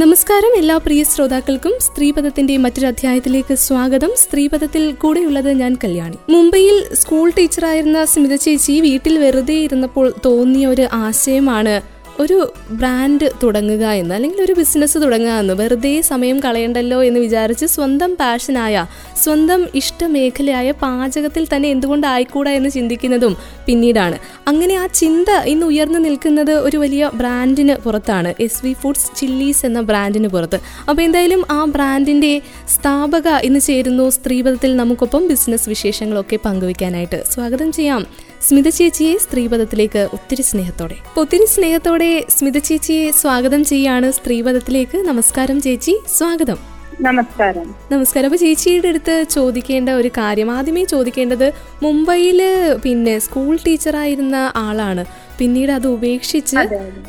നമസ്കാരം എല്ലാ പ്രിയ ശ്രോതാക്കൾക്കും സ്ത്രീപഥത്തിന്റെ മറ്റൊരു അധ്യായത്തിലേക്ക് സ്വാഗതം. സ്ത്രീപഥത്തിൽ കൂടെയുള്ളത് ഞാൻ കല്യാണി. മുംബൈയിൽ സ്കൂൾ ടീച്ചറായിരുന്ന സ്മിത ചേച്ചി വീട്ടിൽ വെറുതെ ഇരുന്നപ്പോൾ തോന്നിയ ഒരു ആശയമാണ് ഒരു ബ്രാൻഡ് തുടങ്ങുക എന്ന് അല്ലെങ്കിൽ ഒരു ബിസിനസ് തുടങ്ങുക എന്ന് വെറുതെ സമയം കളയണ്ടല്ലോ എന്ന് വിചാരിച്ച് സ്വന്തം പാഷനായ സ്വന്തം ഇഷ്ടമേഖലയായ പാചകത്തിൽ തന്നെ എന്തുകൊണ്ട് ആയിക്കൂടാ എന്ന് ചിന്തിക്കുന്നതും പിന്നീടാണ്. അങ്ങനെ ആ ചിന്ത ഇന്ന് ഉയർന്നു നിൽക്കുന്നത് ഒരു വലിയ ബ്രാൻഡിന് പുറത്താണ്. എസ് വി ഫുഡ്സ് ചില്ലീസ് എന്ന ബ്രാൻഡിന് പുറത്ത്. അപ്പോൾ എന്തായാലും ആ ബ്രാൻഡിന്റെ സ്ഥാപക ഇന്ന് ചേരുന്നു. സ്ത്രീപഥത്തിൽ നമുക്കൊപ്പം ബിസിനസ് വിശേഷങ്ങളൊക്കെ പങ്കുവയ്ക്കാനായിട്ട്. സ്വാഗതം ചെയ്യാം. സ്മിത ചേച്ചിയെ സ്ത്രീപഥത്തിലേക്ക് ഒത്തിരി സ്നേഹത്തോടെ. ഒത്തിരി സ്നേഹത്തോടെ സ്മിത ചേച്ചിയെ സ്വാഗതം ചെയ്യാണ് സ്ത്രീപഥത്തിലേക്ക് നമസ്കാരം ചേച്ചി സ്വാഗതം. നമസ്കാരം. നമസ്കാരം. അപ്പൊ ചേച്ചിയുടെ അടുത്ത് ചോദിക്കേണ്ട ഒരു കാര്യം ആദ്യമേ ചോദിക്കേണ്ടത് മുംബൈയിൽ പിന്നെ സ്കൂൾ ടീച്ചറായിരുന്ന ആളാണ്. പിന്നീട് അത് ഉപേക്ഷിച്ച്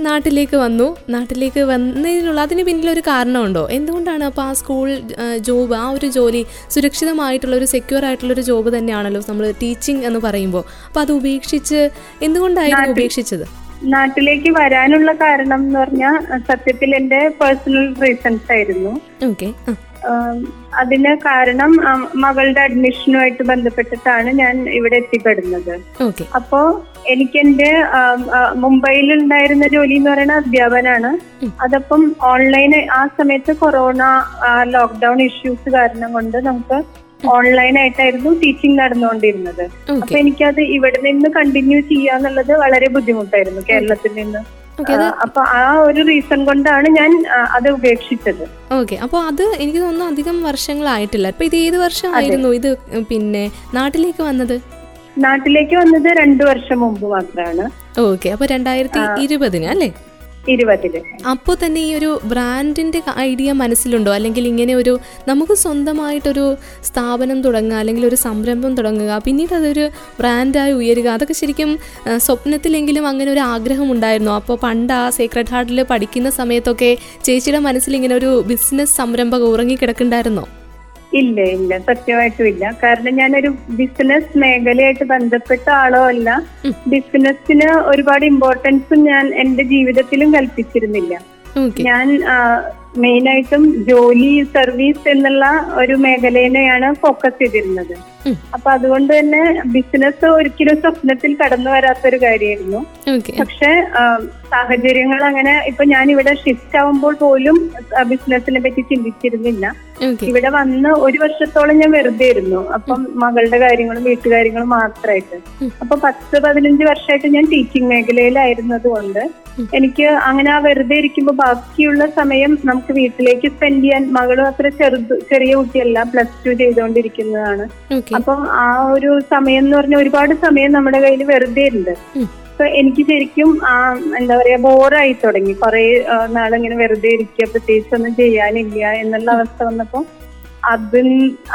നാട്ടിലേക്ക് വന്നു. നാട്ടിലേക്ക് വന്നതിനുള്ള അതിന് പിന്നിൽ ഒരു കാരണമുണ്ടോ? എന്തുകൊണ്ടാണ് അപ്പോൾ ആ സ്കൂൾ ജോബ് ആ ഒരു ജോലി സുരക്ഷിതമായിട്ടുള്ള ഒരു സെക്യൂർ ആയിട്ടുള്ള ഒരു ജോബ് തന്നെയാണല്ലോ നമ്മൾ ടീച്ചിങ് എന്ന് പറയുമ്പോൾ? അപ്പോൾ അത് ഉപേക്ഷിച്ച് എന്തുകൊണ്ടായിരുന്നു ഉപേക്ഷിച്ചത്? നാട്ടിലേക്ക് വരാനുള്ള കാരണം എന്ന് പറഞ്ഞാൽ സത്യത്തിൽ എന്റെ പേഴ്സണൽ റീസൺസ് ആയിരുന്നു. അതിന് കാരണം മകളുടെ അഡ്മിഷനുമായിട്ട് ബന്ധപ്പെട്ടിട്ടാണ് ഞാൻ ഇവിടെ എത്തിപ്പെടുന്നത്. അപ്പോ എനിക്ക് എന്റെ മുംബൈയിൽ ഉണ്ടായിരുന്ന ജോലി എന്ന് പറയുന്ന അധ്യാപനാണ്. അതപ്പം ഓൺലൈൻ ആ സമയത്ത് കൊറോണ ലോക്ക്ഡൌൺ ഇഷ്യൂസ് കാരണം കൊണ്ട് നമുക്ക് ഓൺലൈൻ ആയിട്ടായിരുന്നു ടീച്ചിങ് നടന്നുകൊണ്ടിരുന്നത്. അപ്പൊ എനിക്കത് ഇവിടെ നിന്ന് കണ്ടിന്യൂ ചെയ്യാന്നുള്ളത് വളരെ ബുദ്ധിമുട്ടായിരുന്നു കേരളത്തിൽ നിന്ന്. അപ്പൊ ആ ഒരു റീസൺ കൊണ്ടാണ് ഞാൻ അത് ഉപേക്ഷിച്ചത്. ഓക്കെ അപ്പോൾ അത് എനിക്ക് തോന്നുന്നു അധികം വർഷങ്ങളായിട്ടില്ല. അപ്പൊ ഇത് ഏത് വർഷമായിരുന്നു? ഇത് പിന്നെ നാട്ടിലേക്ക് വന്നത്? നാട്ടിലേക്ക് വന്നത് രണ്ടു വർഷം മുമ്പ് മാത്രമാണ്. ഓക്കെ അപ്പൊ രണ്ടായിരത്തി ഇരുപതിന് അല്ലേ? ഇരുപതിൽ. അപ്പോൾ തന്നെ ഈ ഒരു ബ്രാൻഡിന്റെ ഐഡിയ മനസ്സിലുണ്ടോ? അല്ലെങ്കിൽ ഇങ്ങനെ ഒരു നമുക്ക് സ്വന്തമായിട്ടൊരു സ്ഥാപനം തുടങ്ങുക അല്ലെങ്കിൽ ഒരു സംരംഭം തുടങ്ങുക പിന്നീട് അതൊരു ബ്രാൻഡായി ഉയരുക അതൊക്കെ ശരിക്കും സ്വപ്നത്തിലെങ്കിലും അങ്ങനെ ഒരു ആഗ്രഹം ഉണ്ടായിരുന്നു? അപ്പോൾ പണ്ട് ആ സീക്രട്ട് ഹാർട്ടിൽ പഠിക്കുന്ന സമയത്തൊക്കെ ചേച്ചിയുടെ മനസ്സിൽ ഇങ്ങനെ ഒരു ബിസിനസ് സംരംഭം ഉറങ്ങിക്കിടക്കുന്നുണ്ടായിരുന്നോ? ഇല്ല ഇല്ല. സത്യമായിട്ടും ഇല്ല. കാരണം ഞാനൊരു ബിസിനസ് മേഖലയായിട്ട് ബന്ധപ്പെട്ട ആളോ അല്ല. ബിസിനസ്സിന് ഒരുപാട് ഇമ്പോർട്ടൻസും ഞാൻ എന്റെ ജീവിതത്തിലും കൽപ്പിച്ചിരുന്നില്ല. ഞാൻ മെയിനായിട്ടും ജോലി സർവീസ് എന്നുള്ള ഒരു മേഖലയിലെയാണ് ഫോക്കസ് ചെയ്തിരുന്നത്. അപ്പൊ അതുകൊണ്ട് തന്നെ ബിസിനസ് ഒരിക്കലും സ്വപ്നത്തിൽ കടന്നു വരാത്തൊരു കാര്യമായിരുന്നു. പക്ഷെ സാഹചര്യങ്ങൾ അങ്ങനെ ഇപ്പൊ ഞാൻ ഇവിടെ ഷിഫ്റ്റ് ആവുമ്പോൾ പോലും ബിസിനസിനെ പറ്റി ചിന്തിച്ചിരുന്നില്ല. ഇവിടെ വന്ന് ഒരു വർഷത്തോളം ഞാൻ വെറുതെ ഇരുന്നു. അപ്പം മകളുടെ കാര്യങ്ങളും വീട്ടുകാര്യങ്ങളും മാത്രമായിട്ട്. അപ്പൊ പത്ത് പതിനഞ്ച് വർഷമായിട്ട് ഞാൻ ടീച്ചിങ് മേഖലയിലായിരുന്നത് കൊണ്ട് എനിക്ക് അങ്ങനെ ആ വെറുതെ ഇരിക്കുമ്പോൾ ബാക്കിയുള്ള സമയം നമുക്ക് വീട്ടിലേക്ക് സ്പെൻഡ് ചെയ്യാൻ മകളും അത്ര ചെറുത് ചെറിയ കുട്ടിയല്ല പ്ലസ് ടു ചെയ്തുകൊണ്ടിരിക്കുന്നതാണ്. അപ്പം ആ ഒരു സമയം എന്ന് പറഞ്ഞ ഒരുപാട് സമയം നമ്മുടെ കയ്യിൽ വെറുതെ ഉണ്ട്. അപ്പൊ എനിക്ക് ശരിക്കും ആ എന്താ പറയാ ബോറായി തുടങ്ങി. കുറെ നാളിങ്ങനെ വെറുതെ ഇരിക്കുക പ്രത്യേകിച്ച് ഒന്നും ചെയ്യാനില്ല എന്നുള്ള അവസ്ഥ വന്നപ്പോ അതിൽ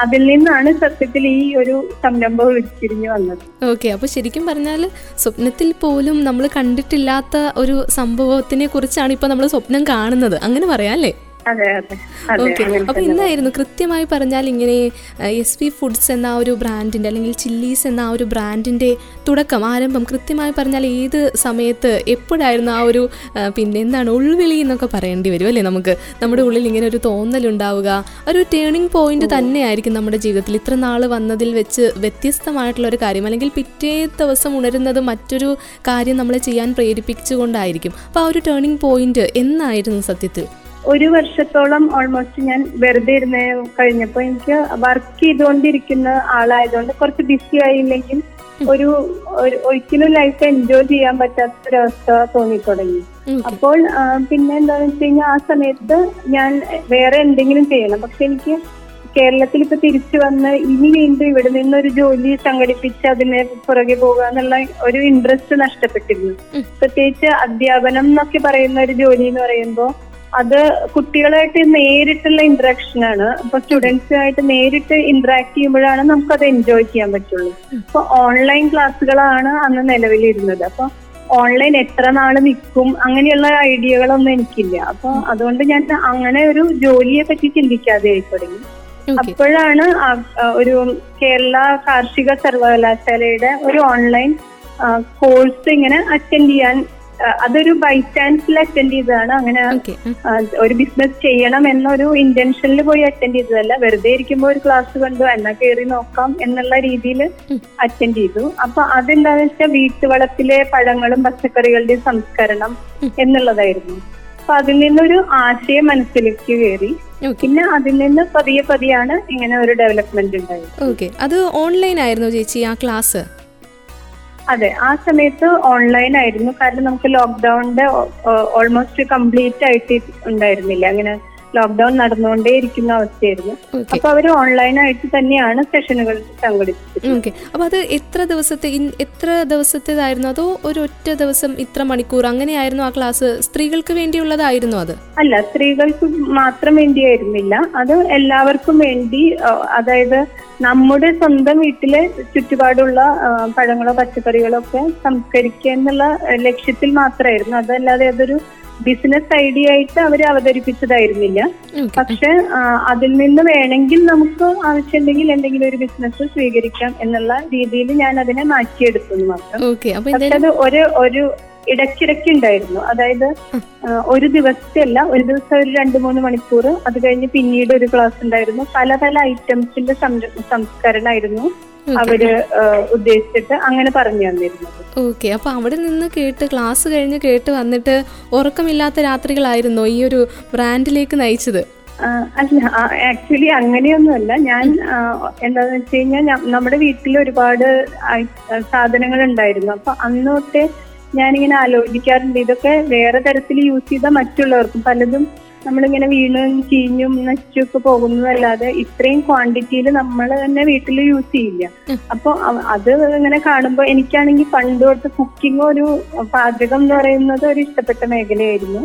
അതിൽ നിന്നാണ് സത്യത്തിൽ ഈ ഒരു സംരംഭം ഉരുത്തിരിഞ്ഞു വന്നത്. ഓക്കെ. അപ്പൊ ശരിക്കും പറഞ്ഞാൽ സ്വപ്നത്തിൽ പോലും നമ്മൾ കണ്ടിട്ടില്ലാത്ത ഒരു സംഭവത്തിനെ കുറിച്ചാണ് ഇപ്പൊ നമ്മൾ സ്വപ്നം കാണുന്നത്. അങ്ങനെ പറയാം അല്ലേ? ഓക്കെ അപ്പൊ ഇന്നായിരുന്നു കൃത്യമായി പറഞ്ഞാൽ ഇങ്ങനെ എസ് പി ഫുഡ്സ് എന്ന ഒരു ബ്രാൻഡിന്റെ അല്ലെങ്കിൽ ചില്ലീസ് എന്ന ആ ഒരു ബ്രാൻഡിന്റെ തുടക്കം ആരംഭം കൃത്യമായി പറഞ്ഞാൽ ഏത് സമയത്ത് എപ്പോഴായിരുന്നു ആ ഒരു പിന്നെ എന്താണ് ഉൾവിളി എന്നൊക്കെ പറയേണ്ടി വരും അല്ലേ നമുക്ക്? നമ്മുടെ ഉള്ളിൽ ഇങ്ങനെ ഒരു തോന്നൽ ഉണ്ടാവുക ഒരു ടേണിംഗ് പോയിന്റ് തന്നെയായിരിക്കും നമ്മുടെ ജീവിതത്തിൽ. ഇത്ര നാൾ വന്നതിൽ വെച്ച് വ്യത്യസ്തമായിട്ടുള്ള ഒരു കാര്യം അല്ലെങ്കിൽ പിറ്റേ ദിവസം ഉണരുന്നത് മറ്റൊരു കാര്യം നമ്മളെ ചെയ്യാൻ പ്രേരിപ്പിച്ചുകൊണ്ടായിരിക്കും. അപ്പോൾ ആ ഒരു ടേണിംഗ് പോയിന്റ് എന്നായിരുന്നു സത്യത്തിൽ? ഒരു വർഷത്തോളം ഓൾമോസ്റ്റ് ഞാൻ വെറുതെ ഇരുന്ന് കഴിഞ്ഞപ്പോ എനിക്ക് വർക്ക് ചെയ്തുകൊണ്ടിരിക്കുന്ന ആളായതുകൊണ്ട് കുറച്ച് ബിസി ആയില്ലെങ്കിൽ ഒരു ഒരു- ഒരിക്കലും ലൈഫ് എൻജോയ് ചെയ്യാൻ പറ്റാത്ത പറ്റാത്തൊരവസ്ഥ തോന്നി തുടങ്ങി അപ്പോൾ പിന്നെ എന്താണെന്ന് വെച്ച് കഴിഞ്ഞാൽ ആ സമയത്ത് ഞാൻ വേറെ എന്തെങ്കിലും ചെയ്യണം. പക്ഷെ എനിക്ക് കേരളത്തിൽ ഇപ്പൊ തിരിച്ചു വന്ന് ഇനി വീണ്ടും ഇവിടെ നിന്നൊരു ജോലി സംഘടിപ്പിച്ച് അതിനെ പുറകെ പോകുക എന്നുള്ള ഒരു ഇൻട്രസ്റ്റ് നഷ്ടപ്പെട്ടിരുന്നു. പ്രത്യേകിച്ച് അധ്യാപനം എന്നൊക്കെ പറയുന്ന ഒരു ജോലി എന്ന് പറയുമ്പോൾ അത് കുട്ടികളായിട്ട് നേരിട്ടുള്ള ഇന്ററാക്ഷൻ ആണ്. അപ്പൊ സ്റ്റുഡൻസുമായിട്ട് നേരിട്ട് ഇന്ററാക്ട് ചെയ്യുമ്പോഴാണ് നമുക്കത് എൻജോയ് ചെയ്യാൻ പറ്റുള്ളൂ. അപ്പൊ ഓൺലൈൻ ക്ലാസ്സുകളാണ് അന്ന് നിലവിലിരുന്നത്. അപ്പൊ ഓൺലൈൻ എത്ര നാൾ നിൽക്കും അങ്ങനെയുള്ള ഐഡിയകളൊന്നും എനിക്കില്ല. അപ്പൊ അതുകൊണ്ട് ഞാൻ അങ്ങനെ ഒരു ജോലിയെ പറ്റി ചിന്തിക്കാതെ ആയി തുടങ്ങി. അപ്പോഴാണ് ഒരു കേരള കാർഷിക സർവകലാശാലയുടെ ഒരു ഓൺലൈൻ കോഴ്സ് ഇങ്ങനെ അറ്റൻഡ് ചെയ്യാൻ അതൊരു ബൈ ചാൻസിൽ അറ്റൻഡ് ചെയ്തതാണ്. അങ്ങനെ ഒരു ബിസിനസ് ചെയ്യണം എന്നൊരു ഇന്റൻഷനിൽ പോയി അറ്റൻഡ് ചെയ്തതല്ല. വെറുതെ ഇരിക്കുമ്പോൾ ഒരു ക്ലാസ് കണ്ടു എന്നാ കയറി നോക്കാം എന്നുള്ള രീതിയിൽ അറ്റൻഡ് ചെയ്തു. അപ്പൊ അതെന്താന്ന് വെച്ചാൽ വീട്ടുവളപ്പിലെ പഴങ്ങളും പച്ചക്കറികളുടെയും സംസ്കരണം എന്നുള്ളതായിരുന്നു. അപ്പൊ അതിൽ നിന്നൊരു ആശയം മനസ്സിലേക്ക് കയറി പിന്നെ അതിൽ നിന്ന് പതിയെ പതിയാണ് ഇങ്ങനെ ഒരു ഡെവലപ്മെന്റ് ഉണ്ടായത്. ഓക്കെ അത് ഓൺലൈൻ ആയിരുന്നു ചേച്ചി ആ ക്ലാസ് അതെ ആ സമയത്ത് ഓൺലൈൻ ആയിരുന്നു. കാരണം നമുക്ക് ലോക്ക്ഡൌണിന്റെ ഓൾമോസ്റ്റ് കംപ്ലീറ്റ് ആയിട്ട് ഉണ്ടായിരുന്നില്ല. അങ്ങനെ ലോക്ക്ഡൌൺ നടന്നുകൊണ്ടേ ഇരിക്കുന്ന അവസ്ഥയായിരുന്നു. അപ്പൊ അവർ ഓൺലൈനായിട്ട് തന്നെയാണ് സെഷനുകൾ സംഘടിപ്പിച്ചത് ഓക്കെ അപ്പൊ അത് എത്ര ദിവസത്തെ എത്ര ദിവസത്തേതായിരുന്നു? അതോ ഒരു ഒറ്റ ദിവസം ഇത്ര മണിക്കൂർ അങ്ങനെയായിരുന്നു ആ ക്ലാസ് സ്ത്രീകൾക്ക് വേണ്ടിയുള്ളതായിരുന്നു അത്? അല്ല സ്ത്രീകൾക്ക് മാത്രം വേണ്ടിയായിരുന്നില്ല. അത് എല്ലാവർക്കും വേണ്ടി അതായത് നമ്മുടെ സ്വന്തം വീട്ടിലെ ചുറ്റുപാടുള്ള പഴങ്ങളോ പച്ചക്കറികളോ ഒക്കെ സംസ്കരിക്കുക എന്നുള്ള ലക്ഷ്യത്തിൽ മാത്രമായിരുന്നു അതല്ലാതെ അതൊരു ബിസിനസ് ഐഡിയ ആയിട്ട് അവർ അവതരിപ്പിച്ചതായിരുന്നില്ല. പക്ഷെ അതിൽ നിന്ന് വേണമെങ്കിൽ നമുക്ക് ആവശ്യമുണ്ടെങ്കിൽ എന്തെങ്കിലും ഒരു ബിസിനസ് സ്വീകരിക്കാം എന്നുള്ള രീതിയിൽ ഞാൻ അതിനെ മാറ്റിയെടുത്തു മാത്രം. പക്ഷെ അത് ഒരു ഒരു ഇടയ്ക്കിടയ്ക്ക് ഉണ്ടായിരുന്നു. അതായത് ഒരു ദിവസത്തെ അല്ല ഒരു ദിവസം ഒരു രണ്ട് മൂന്ന് മണിക്കൂർ. അത് കഴിഞ്ഞ് പിന്നീട് ഒരു ക്ലാസ് ഉണ്ടായിരുന്നു. പല പല ഐറ്റംസിന്റെ സംസ്കരണമായിരുന്നു അവർ ഉദ്ദേശിച്ചിട്ട് അങ്ങനെ പറഞ്ഞു തന്നിരുന്നത്. ഓക്കെ. അപ്പൊ അവിടെ നിന്ന് കേട്ട് ക്ലാസ് കഴിഞ്ഞ് കേട്ട് വന്നിട്ട് ഉറക്കമില്ലാത്ത രാത്രികളായിരുന്നു ഈ ഒരു ബ്രാൻഡിലേക്ക് നയിച്ചത്? അല്ല ആക്ച്വലി അങ്ങനെയൊന്നുമല്ല. ഞാൻ എന്താന്ന് വെച്ച് കഴിഞ്ഞാൽ നമ്മുടെ വീട്ടിൽ ഒരുപാട് സാധനങ്ങൾ ഉണ്ടായിരുന്നു അപ്പൊ അന്ന് തൊട്ടേ ഞാനിങ്ങനെ ആലോചിക്കാറുണ്ട്. ഇതൊക്കെ വേറെ തരത്തിൽ യൂസ് ചെയ്താൽ മറ്റുള്ളവർക്കും പലതും നമ്മളിങ്ങനെ വീണും ചീഞ്ഞും നശിച്ചൊക്കെ പോകുന്നതല്ലാതെ ഇത്രയും ക്വാണ്ടിറ്റിയിൽ നമ്മൾ തന്നെ വീട്ടിൽ യൂസ് ചെയ്യില്ല. അപ്പൊ അത് ഇങ്ങനെ കാണുമ്പോൾ എനിക്കാണെങ്കിൽ പണ്ട് തൊട്ട് കുക്കിംഗ് ഒരു പാചകം എന്ന് പറയുന്നത് ഒരു ഇഷ്ടപ്പെട്ട മേഖലയായിരുന്നു.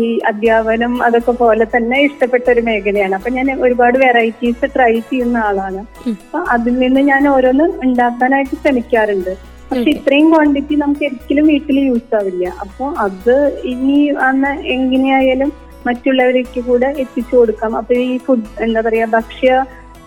ഈ അധ്യാപനം അതൊക്കെ പോലെ തന്നെ ഇഷ്ടപ്പെട്ട ഒരു മേഖലയാണ്. അപ്പൊ ഞാൻ ഒരുപാട് വെറൈറ്റീസ് ട്രൈ ചെയ്യുന്ന ആളാണ്. അപ്പൊ അതിൽ നിന്ന് ഞാൻ ഓരോന്ന് ഉണ്ടാക്കാനായിട്ട് ശ്രമിക്കാറുണ്ട്. പക്ഷെ ഇത്രയും ക്വാണ്ടിറ്റി നമുക്ക് ഒരിക്കലും വീട്ടിൽ യൂസ് ആവില്ല. അപ്പൊ അത് ഇനി അന്ന് എങ്ങനെയായാലും മറ്റുള്ളവർക്ക് കൂടെ എത്തിച്ചു കൊടുക്കാം. അപ്പൊ ഈ ഫുഡ് എന്താ പറയാ ഭക്ഷ്യ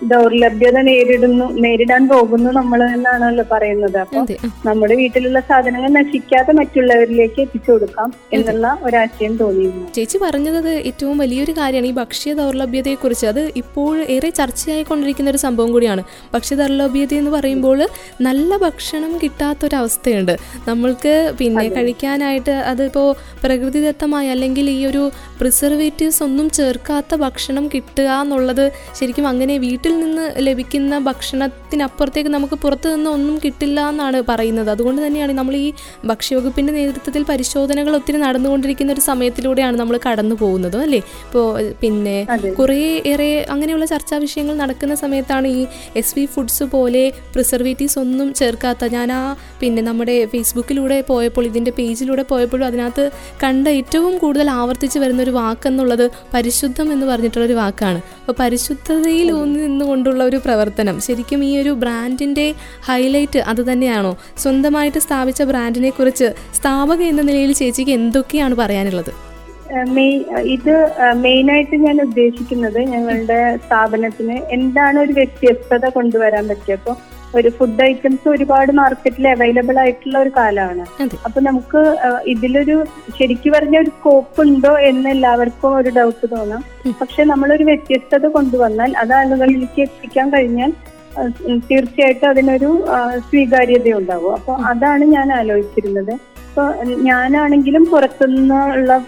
ദൗർലഭ്യത നേരിടുന്നു നേരിടാൻ പോകുന്നു നമ്മൾ എന്നാണല്ലോ പറയുന്നത്. അപ്പൊ നമ്മുടെ വീട്ടിലുള്ള സാധനങ്ങൾ നശിക്കാതെ മറ്റുള്ളവരിലേക്ക് എത്തിച്ചു കൊടുക്കാം എന്നുള്ള ഒരാശയം തോന്നിയിരുന്നു. ചേച്ചി പറഞ്ഞത് ഏറ്റവും വലിയൊരു കാര്യമാണ്. ഈ ഭക്ഷ്യ ദൗർലഭ്യതയെ കുറിച്ച് അത് ഇപ്പോൾ ഏറെ ചർച്ചയായിക്കൊണ്ടിരിക്കുന്ന ഒരു സംഭവം കൂടിയാണ്. ഭക്ഷ്യ ദൗർലഭ്യത എന്ന് പറയുമ്പോൾ നല്ല ഭക്ഷണം കിട്ടാത്തൊരവസ്ഥയുണ്ട്. നമ്മൾക്ക് പിന്നെ കഴിക്കാനായിട്ട് അതിപ്പോൾ പ്രകൃതിദത്തമായ അല്ലെങ്കിൽ ഈ ഒരു പ്രിസർവേറ്റീവ്സ് ഒന്നും ചേർക്കാത്ത ഭക്ഷണം കിട്ടുക എന്നുള്ളത് ശരിക്കും അങ്ങനെ വീട്ടിൽ നിന്ന് ലഭിക്കുന്ന ഭക്ഷണത്തിനപ്പുറത്തേക്ക് നമുക്ക് പുറത്തു നിന്ന് ഒന്നും കിട്ടില്ല എന്നാണ് പറയുന്നത്. അതുകൊണ്ട് തന്നെയാണ് നമ്മൾ ഈ ഭക്ഷ്യവകുപ്പിന്റെ നേതൃത്വത്തിൽ പരിശോധനകൾ ഒത്തിരി നടന്നുകൊണ്ടിരിക്കുന്ന ഒരു സമയത്തിലൂടെയാണ് നമ്മൾ കടന്നു പോകുന്നത് അല്ലേ? ഇപ്പോൾ പിന്നെ. കുറേ ഏറെ അങ്ങനെയുള്ള ചർച്ചാ വിഷയങ്ങൾ നടക്കുന്ന സമയത്താണ് ഈ എസ് വി ഫുഡ്സ് പോലെ പ്രിസർവേറ്റീവ്സ് ഒന്നും ചേർക്കാത്ത ഞാൻ ആ പിന്നെ നമ്മുടെ ഫേസ്ബുക്കിലൂടെ പോയപ്പോൾ ഇതിന്റെ പേജിലൂടെ പോയപ്പോഴും അതിനകത്ത് കണ്ട ഏറ്റവും കൂടുതൽ ആവർത്തിച്ച് വരുന്ന ഒരു വാക്കെന്നുള്ളത് പരിശുദ്ധം എന്ന് പറഞ്ഞിട്ടുള്ള ഒരു വാക്കാണ്. അപ്പോൾ പരിശുദ്ധതയിൽ ഊന്നി നിന്നുകൊണ്ടുള്ള ഒരു പ്രവർത്തനം. ശരിക്കും ഈ ഒരു ബ്രാൻഡിന്റെ ഹൈലൈറ്റ് അത് തന്നെയാണോ? സ്വന്തമായിട്ട് സ്ഥാപിച്ച ബ്രാൻഡിനെ കുറിച്ച് സ്ഥാപക എന്ന നിലയിൽ ചേച്ചിക്ക് എന്തൊക്കെയാണ് പറയാനുള്ളത്? ഇത് മെയിനായിട്ട് ഞാൻ ഉദ്ദേശിക്കുന്നത് ഞങ്ങളുടെ സ്ഥാപനത്തിന് എന്താണ് ഒരു വ്യത്യസ്തത കൊണ്ടുവരാൻ പറ്റിയ അപ്പൊ ഒരു ഫുഡ് ഐറ്റംസ് ഒരുപാട് മാർക്കറ്റിൽ അവൈലബിൾ ആയിട്ടുള്ള ഒരു കാലമാണ് അപ്പൊ നമുക്ക് ഇതിലൊരു ശരിക്കു പറഞ്ഞ ഒരു സ്കോപ്പ് ഉണ്ടോ എന്ന് എല്ലാവർക്കും ഒരു ഡൗട്ട് തോന്നാം. പക്ഷെ നമ്മളൊരു വ്യത്യസ്തത കൊണ്ടുവന്നാൽ അത് ആളുകളിലേക്ക് എത്തിക്കാൻ കഴിഞ്ഞാൽ തീർച്ചയായിട്ടും അതിനൊരു സ്വീകാര്യത ഉണ്ടാവും അപ്പൊ അതാണ് ഞാൻ ആലോചിച്ചിരുന്നത്. ഇപ്പൊ ഞാനാണെങ്കിലും പുറത്തുനിന്നുള്ള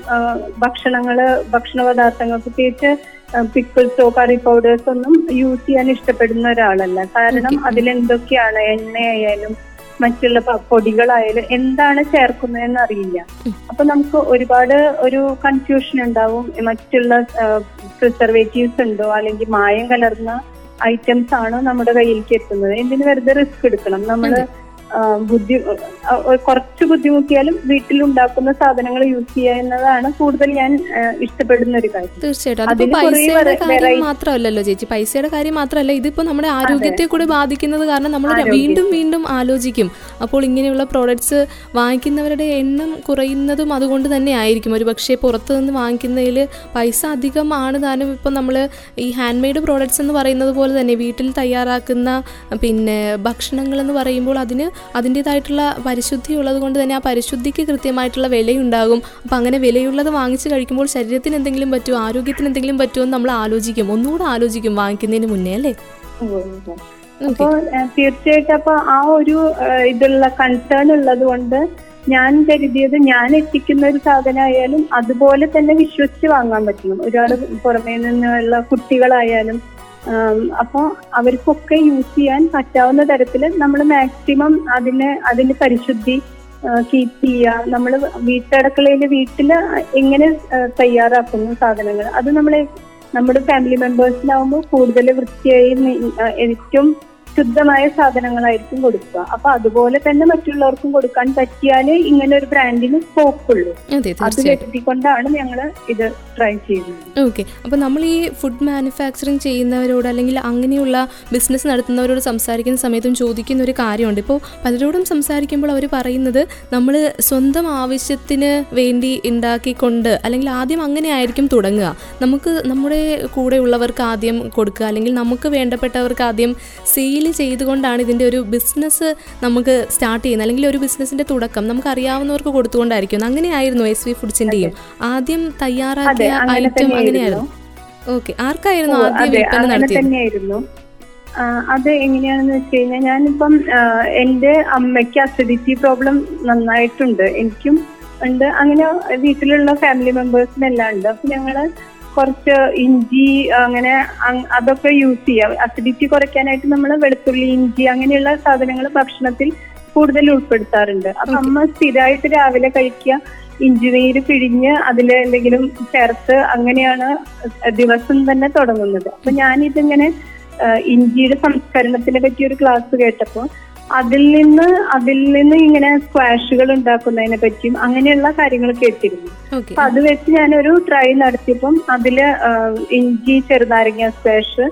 ഭക്ഷണങ്ങൾ ഭക്ഷണ പദാർത്ഥങ്ങൾ പ്രത്യേകിച്ച് പിക്കിൾസോ കറി പൗഡേഴ്സ് ഒന്നും യൂസ് ചെയ്യാൻ ഇഷ്ടപ്പെടുന്ന ഒരാളല്ല. കാരണം അതിലെന്തൊക്കെയാണ് എണ്ണയായാലും മറ്റുള്ള പൊടികളായാലും എന്താണ് ചേർക്കുന്നതെന്ന് അറിയില്ല. അപ്പൊ നമുക്ക് ഒരുപാട് ഒരു കൺഫ്യൂഷൻ ഉണ്ടാവും. മറ്റുള്ള പ്രിസർവേറ്റീവ്സ് ഉണ്ടോ? അല്ലെങ്കിൽ മായം കലർന്ന ഐറ്റംസ് ആണോ നമ്മുടെ കയ്യിലേക്ക് എത്തുന്നത്? എന്തിനു വെറുതെ റിസ്ക് എടുക്കണം? നമ്മൾ ആ, ബുദ്ധി കുറച്ച് ബുദ്ധിമുട്ടിയാലും വീട്ടിലുണ്ടാക്കുന്ന സാധനങ്ങൾ യൂസ് ചെയ്യുക എന്നതാണ് കൂടുതൽ ഞാൻ ഇഷ്ടപ്പെടുന്ന ഒരു കാര്യം. തീർച്ചയായിട്ടും. പൈസയുടെ കാര്യം മാത്രമല്ലല്ലോ ചേച്ചി. പൈസയുടെ കാര്യം മാത്രമല്ല ഇതിപ്പോ നമ്മുടെ ആരോഗ്യത്തെ കൂടി ബാധിക്കുന്നത് കാരണം നമ്മൾ വീണ്ടും വീണ്ടും ആലോചിക്കും. അപ്പോൾ ഇങ്ങനെയുള്ള പ്രോഡക്ട്സ് വാങ്ങിക്കുന്നവരുടെ എണ്ണം കുറയുന്നതും അതുകൊണ്ട് തന്നെ ആയിരിക്കും. ഒരു പക്ഷേ പുറത്തു നിന്ന് വാങ്ങിക്കുന്നതിൽ പൈസ അധികമാണ് താനും ഇപ്പം നമ്മൾ ഈ ഹാൻഡ് മെയ്ഡ് പ്രോഡക്ട്സ് എന്ന് പറയുന്നത് പോലെ തന്നെ വീട്ടിൽ തയ്യാറാക്കുന്ന പിന്നെ ഭക്ഷണങ്ങൾ എന്ന് പറയുമ്പോൾ അതിന് അതിന്റെതായിട്ടുള്ള പരിശുദ്ധി ഉള്ളത് കൊണ്ട് തന്നെ ആ പരിശുദ്ധിക്ക് കൃത്യമായിട്ടുള്ള വിലയുണ്ടാകും. അപ്പം അങ്ങനെ വിലയുള്ളത് വാങ്ങിച്ച് കഴിക്കുമ്പോൾ ശരീരത്തിന് എന്തെങ്കിലും പറ്റുമോ ആരോഗ്യത്തിന് എന്തെങ്കിലും പറ്റുമോ എന്ന് നമ്മൾ ആലോചിക്കും. ഒന്നുകൂടെ ആലോചിക്കും വാങ്ങിക്കുന്നതിന് മുന്നേ അല്ലേ? അപ്പൊ തീർച്ചയായിട്ടും അപ്പൊ ആ ഒരു ഇതുള്ള കൺസേൺ ഉള്ളത് കൊണ്ട് ഞാൻ കരുതിയത് ഞാൻ എത്തിക്കുന്ന ഒരു സാധനമായാലും അതുപോലെ തന്നെ വിശ്വസിച്ച് വാങ്ങാൻ പറ്റണം ഒരാൾ പുറമേ നിന്നുള്ള കുട്ടികളായാലും ആം, അപ്പൊ അവർക്കൊക്കെ യൂസ് ചെയ്യാൻ പറ്റാവുന്ന തരത്തിൽ നമ്മൾ മാക്സിമം അതിന് അതിന്റെ പരിശുദ്ധി കീപ്പ് ചെയ്യുക നമ്മൾ വീട്ടടക്കളയിൽ വീട്ടിൽ എങ്ങനെ തയ്യാറാക്കുന്നു സാധനങ്ങൾ അത് നമ്മളെ നമ്മുടെ ഫാമിലി മെമ്പേഴ്സിനാവുമ്പോൾ കൂടുതൽ വൃത്തിയായി എനിക്കും ശുദ്ധമായ സാധനങ്ങളായിരിക്കും കൊടുക്കുക. അപ്പൊ അതുപോലെ തന്നെ മറ്റുള്ളവർക്കും കൊടുക്കാൻ പറ്റിയാലേ ഇങ്ങനെ ഒരു ബ്രാൻഡിന് സ്കോപ്പ് ഉള്ളൂ അതെ കരുതിക്കൊണ്ടാണ് ഞങ്ങൾ ഇത് ട്രൈ ചെയ്യുന്നത്. ഓക്കെ അപ്പൊ നമ്മൾ ഈ ഫുഡ് മാനുഫാക്ചറിങ് ചെയ്യുന്നവരോട് അല്ലെങ്കിൽ അങ്ങനെയുള്ള ബിസിനസ് നടത്തുന്നവരോട് സംസാരിക്കുന്ന സമയത്തും ചോദിക്കുന്ന ഒരു കാര്യമുണ്ട്. ഇപ്പോൾ പലരോടും സംസാരിക്കുമ്പോൾ അവർ പറയുന്നത് നമ്മൾ സ്വന്തം ആവശ്യത്തിന് വേണ്ടി ഉണ്ടാക്കിക്കൊണ്ട് അല്ലെങ്കിൽ ആദ്യം അങ്ങനെ ആയിരിക്കും തുടങ്ങുക. നമുക്ക് നമ്മുടെ കൂടെയുള്ളവർക്ക് ആദ്യം കൊടുക്കുക അല്ലെങ്കിൽ നമുക്ക് വേണ്ടപ്പെട്ടവർക്ക് ആദ്യം സെയിൽ ചെയ്തുകൊണ്ടാണ് ഇതിന്റെ ഒരു ബിസിനസ് നമുക്ക് സ്റ്റാർട്ട് ചെയ്യുന്നത്. അല്ലെങ്കിൽ ഒരു ബിസിനസ്സിന്റെ തുടക്കം നമുക്ക് അറിയാവുന്നവർക്ക് കൊടുത്തുകൊണ്ടായിരിക്കും. അങ്ങനെയായിരുന്നു എസ് വി ഫുഡ്സിന്റെയും. ആദ്യം തയ്യാറാക്കിയ ഐറ്റം അങ്ങനെയായിരുന്നു. ഓക്കെ ആർക്കായിരുന്നു ആദ്യം വിൽപ്പന നടത്തിയത്? അത് എങ്ങനെയാണെന്ന് വെച്ച് കഴിഞ്ഞാൽ ഞാനിപ്പം എന്റെ അമ്മയ്ക്ക് അസിഡിറ്റി പ്രോബ്ലം നന്നായിട്ടുണ്ട്. എനിക്കും ഉണ്ട്. അങ്ങനെ വീട്ടിലുള്ള ഫാമിലി മെമ്പേഴ്സിനെല്ലാം ഉണ്ട്. അപ്പൊ ഞങ്ങൾ കുറച്ച് ഇഞ്ചി അങ്ങനെ അതൊക്കെ യൂസ് ചെയ്യാം. അസിഡിറ്റി കുറയ്ക്കാനായിട്ട് നമ്മൾ വെളുത്തുള്ളി ഇഞ്ചി അങ്ങനെയുള്ള സാധനങ്ങൾ ഭക്ഷണത്തിൽ കൂടുതൽ ഉൾപ്പെടുത്താറുണ്ട്. അപ്പൊ അമ്മ സ്ഥിരമായിട്ട് രാവിലെ കഴിക്കുക ഇഞ്ചിനീര് പിഴിഞ്ഞ് അതിൽ എന്തെങ്കിലും ചേർത്ത് അങ്ങനെയാണ് ദിവസം തന്നെ തുടങ്ങുന്നത്. അപ്പൊ ഞാനിതിങ്ങനെ ഇഞ്ചിയുടെ സംസ്കരണത്തിനെ പറ്റി ഒരു ക്ലാസ് കേട്ടപ്പോൾ അതിൽ നിന്ന് അതിൽ നിന്ന് ഇങ്ങനെ സ്ക്വാഷുകൾ ഉണ്ടാക്കുന്നതിനെ പറ്റിയും അങ്ങനെയുള്ള കാര്യങ്ങൾ കേട്ടിരുന്നു അപ്പൊ അത് വെച്ച് ഞാനൊരു ട്രൈ നടത്തിയപ്പം അതിൽ ഇഞ്ചി ചെറുനാരങ്ങ സ്ക്വാഷ്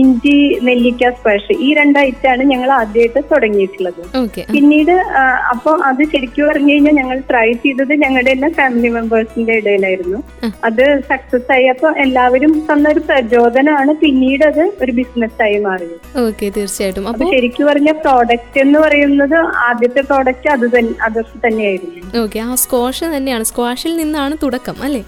ഇഞ്ചി നെല്ലിക്ക സ്ക്വാഷ് ഈ രണ്ട് ഐറ്റാണ് ഞങ്ങൾ ആദ്യമായിട്ട് തുടങ്ങിയിട്ടുള്ളത്. പിന്നീട് അപ്പൊ അത് ശരിക്കും പറഞ്ഞു കഴിഞ്ഞാൽ ഞങ്ങൾ ട്രൈ ചെയ്തത് ഞങ്ങളുടെ തന്നെ ഫാമിലി മെമ്പേഴ്സിന്റെ ഇടയിലായിരുന്നു. അത് സക്സസ് ആയി. അപ്പൊ എല്ലാവരും തന്ന ഒരു പ്രചോദനമാണ് പിന്നീട് അത് ഒരു ബിസിനസ് ആയി മാറിയത്. തീർച്ചയായിട്ടും. ശരിക്കും പറഞ്ഞ പ്രോഡക്റ്റ് എന്ന് പറയുന്നത് ആദ്യത്തെ പ്രോഡക്റ്റ് അത് തന്നെ അതൊക്കെ തന്നെയായിരുന്നു. ഓക്കെ ആ സ്ക്വാഷ് തന്നെയാണ്. സ്ക്വാഷിൽ നിന്നാണ് തുടക്കം അല്ലേ?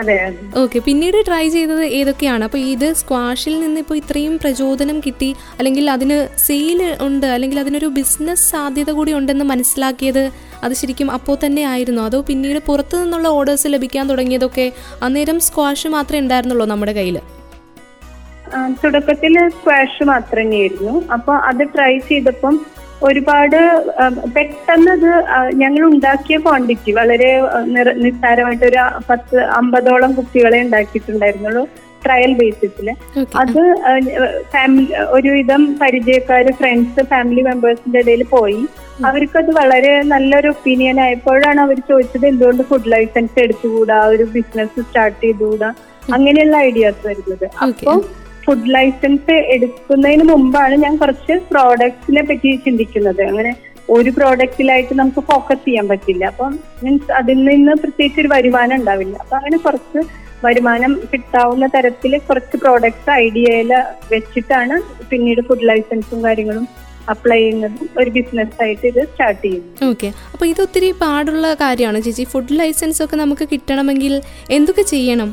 അതെ അതെ. ഓക്കെ പിന്നീട് ട്രൈ ചെയ്തത് ഏതൊക്കെയാണ്? അപ്പോൾ ഇത് സ്ക്വാഷിൽ നിന്ന് ഇപ്പോൾ ഇത്രയും പ്രചോദനം കിട്ടി അല്ലെങ്കിൽ അതിന് സെയിൽ ഉണ്ട് അല്ലെങ്കിൽ അതിനൊരു ബിസിനസ് സാധ്യത കൂടി ഉണ്ടെന്ന് മനസ്സിലാക്കിയത് അത് ശരിക്കും അപ്പോൾ തന്നെ ആയിരുന്നു? അതോ പിന്നീട് പുറത്തു നിന്നുള്ള ഓർഡേഴ്സ് ലഭിക്കാൻ തുടങ്ങിയതൊക്കെ അന്നേരം സ്ക്വാഷ് മാത്രമേ ഉണ്ടായിരുന്നുള്ളൂ നമ്മുടെ കയ്യിൽ ആ, തുടക്കത്തിൽ സ്ക്വാഷ് മാത്രമേ തന്നെയായിരുന്നു അപ്പൊ അത് ട്രൈ ചെയ്തപ്പം ഒരുപാട് പെട്ടെന്ന് അത് ഞങ്ങൾ ഉണ്ടാക്കിയ ക്വാണ്ടിറ്റി വളരെ നിസ്സാരമായിട്ട് ഒരു പത്ത് അമ്പതോളം കുട്ടികളെ ഉണ്ടാക്കിയിട്ടുണ്ടായിരുന്നുള്ളൂ ട്രയൽ ബേസിസിൽ അത് ഫാമിലി ഒരുവിധം പരിചയക്കാർ ഫ്രണ്ട്സ് ഫാമിലി മെമ്പേഴ്സിന്റെ ഇടയിൽ പോയി. അവർക്കത് വളരെ നല്ലൊരു ഒപ്പീനിയൻ ആയപ്പോഴാണ് അവർ ചോദിച്ചത് എന്തുകൊണ്ട് ഫുഡ് ലൈസൻസ് എടുത്തുകൂടാ? ഒരു ബിസിനസ് സ്റ്റാർട്ട് ചെയ്തുകൂടാ? അങ്ങനെയുള്ള ഐഡിയാസ് വരുന്നത്. ഓക്കെ അപ്പൊ ഫുഡ് ലൈസൻസ് എടുക്കുന്നതിന് മുമ്പാണ് ഞാൻ കുറച്ച് പ്രോഡക്ട്സിനെ പറ്റി ചിന്തിക്കുന്നത്. അങ്ങനെ ഒരു പ്രോഡക്റ്റിലായിട്ട് നമുക്ക് ഫോക്കസ് ചെയ്യാൻ പറ്റില്ല. അപ്പം മീൻസ് അതിൽ നിന്ന് പ്രത്യേകിച്ച് ഒരു വരുമാനം ഉണ്ടാവില്ല. അപ്പൊ അങ്ങനെ കുറച്ച് വരുമാനം കിട്ടാവുന്ന തരത്തിൽ കുറച്ച് പ്രോഡക്ട്സ് ഐഡിയയിൽ വെച്ചിട്ടാണ് പിന്നീട് ഫുഡ് ലൈസൻസും കാര്യങ്ങളും അപ്ലൈ ചെയ്യുന്നതും. ഒരു ബിസിനസ് ആയിട്ട് ഇത് സ്റ്റാർട്ട് ചെയ്യുന്നത്. ഓക്കെ അപ്പൊ ഇത് ഒത്തിരി പാടുള്ള കാര്യമാണ് ചേച്ചി. ഫുഡ് ലൈസൻസ് ഒക്കെ നമുക്ക് കിട്ടണമെങ്കിൽ എന്തൊക്കെ ചെയ്യണം?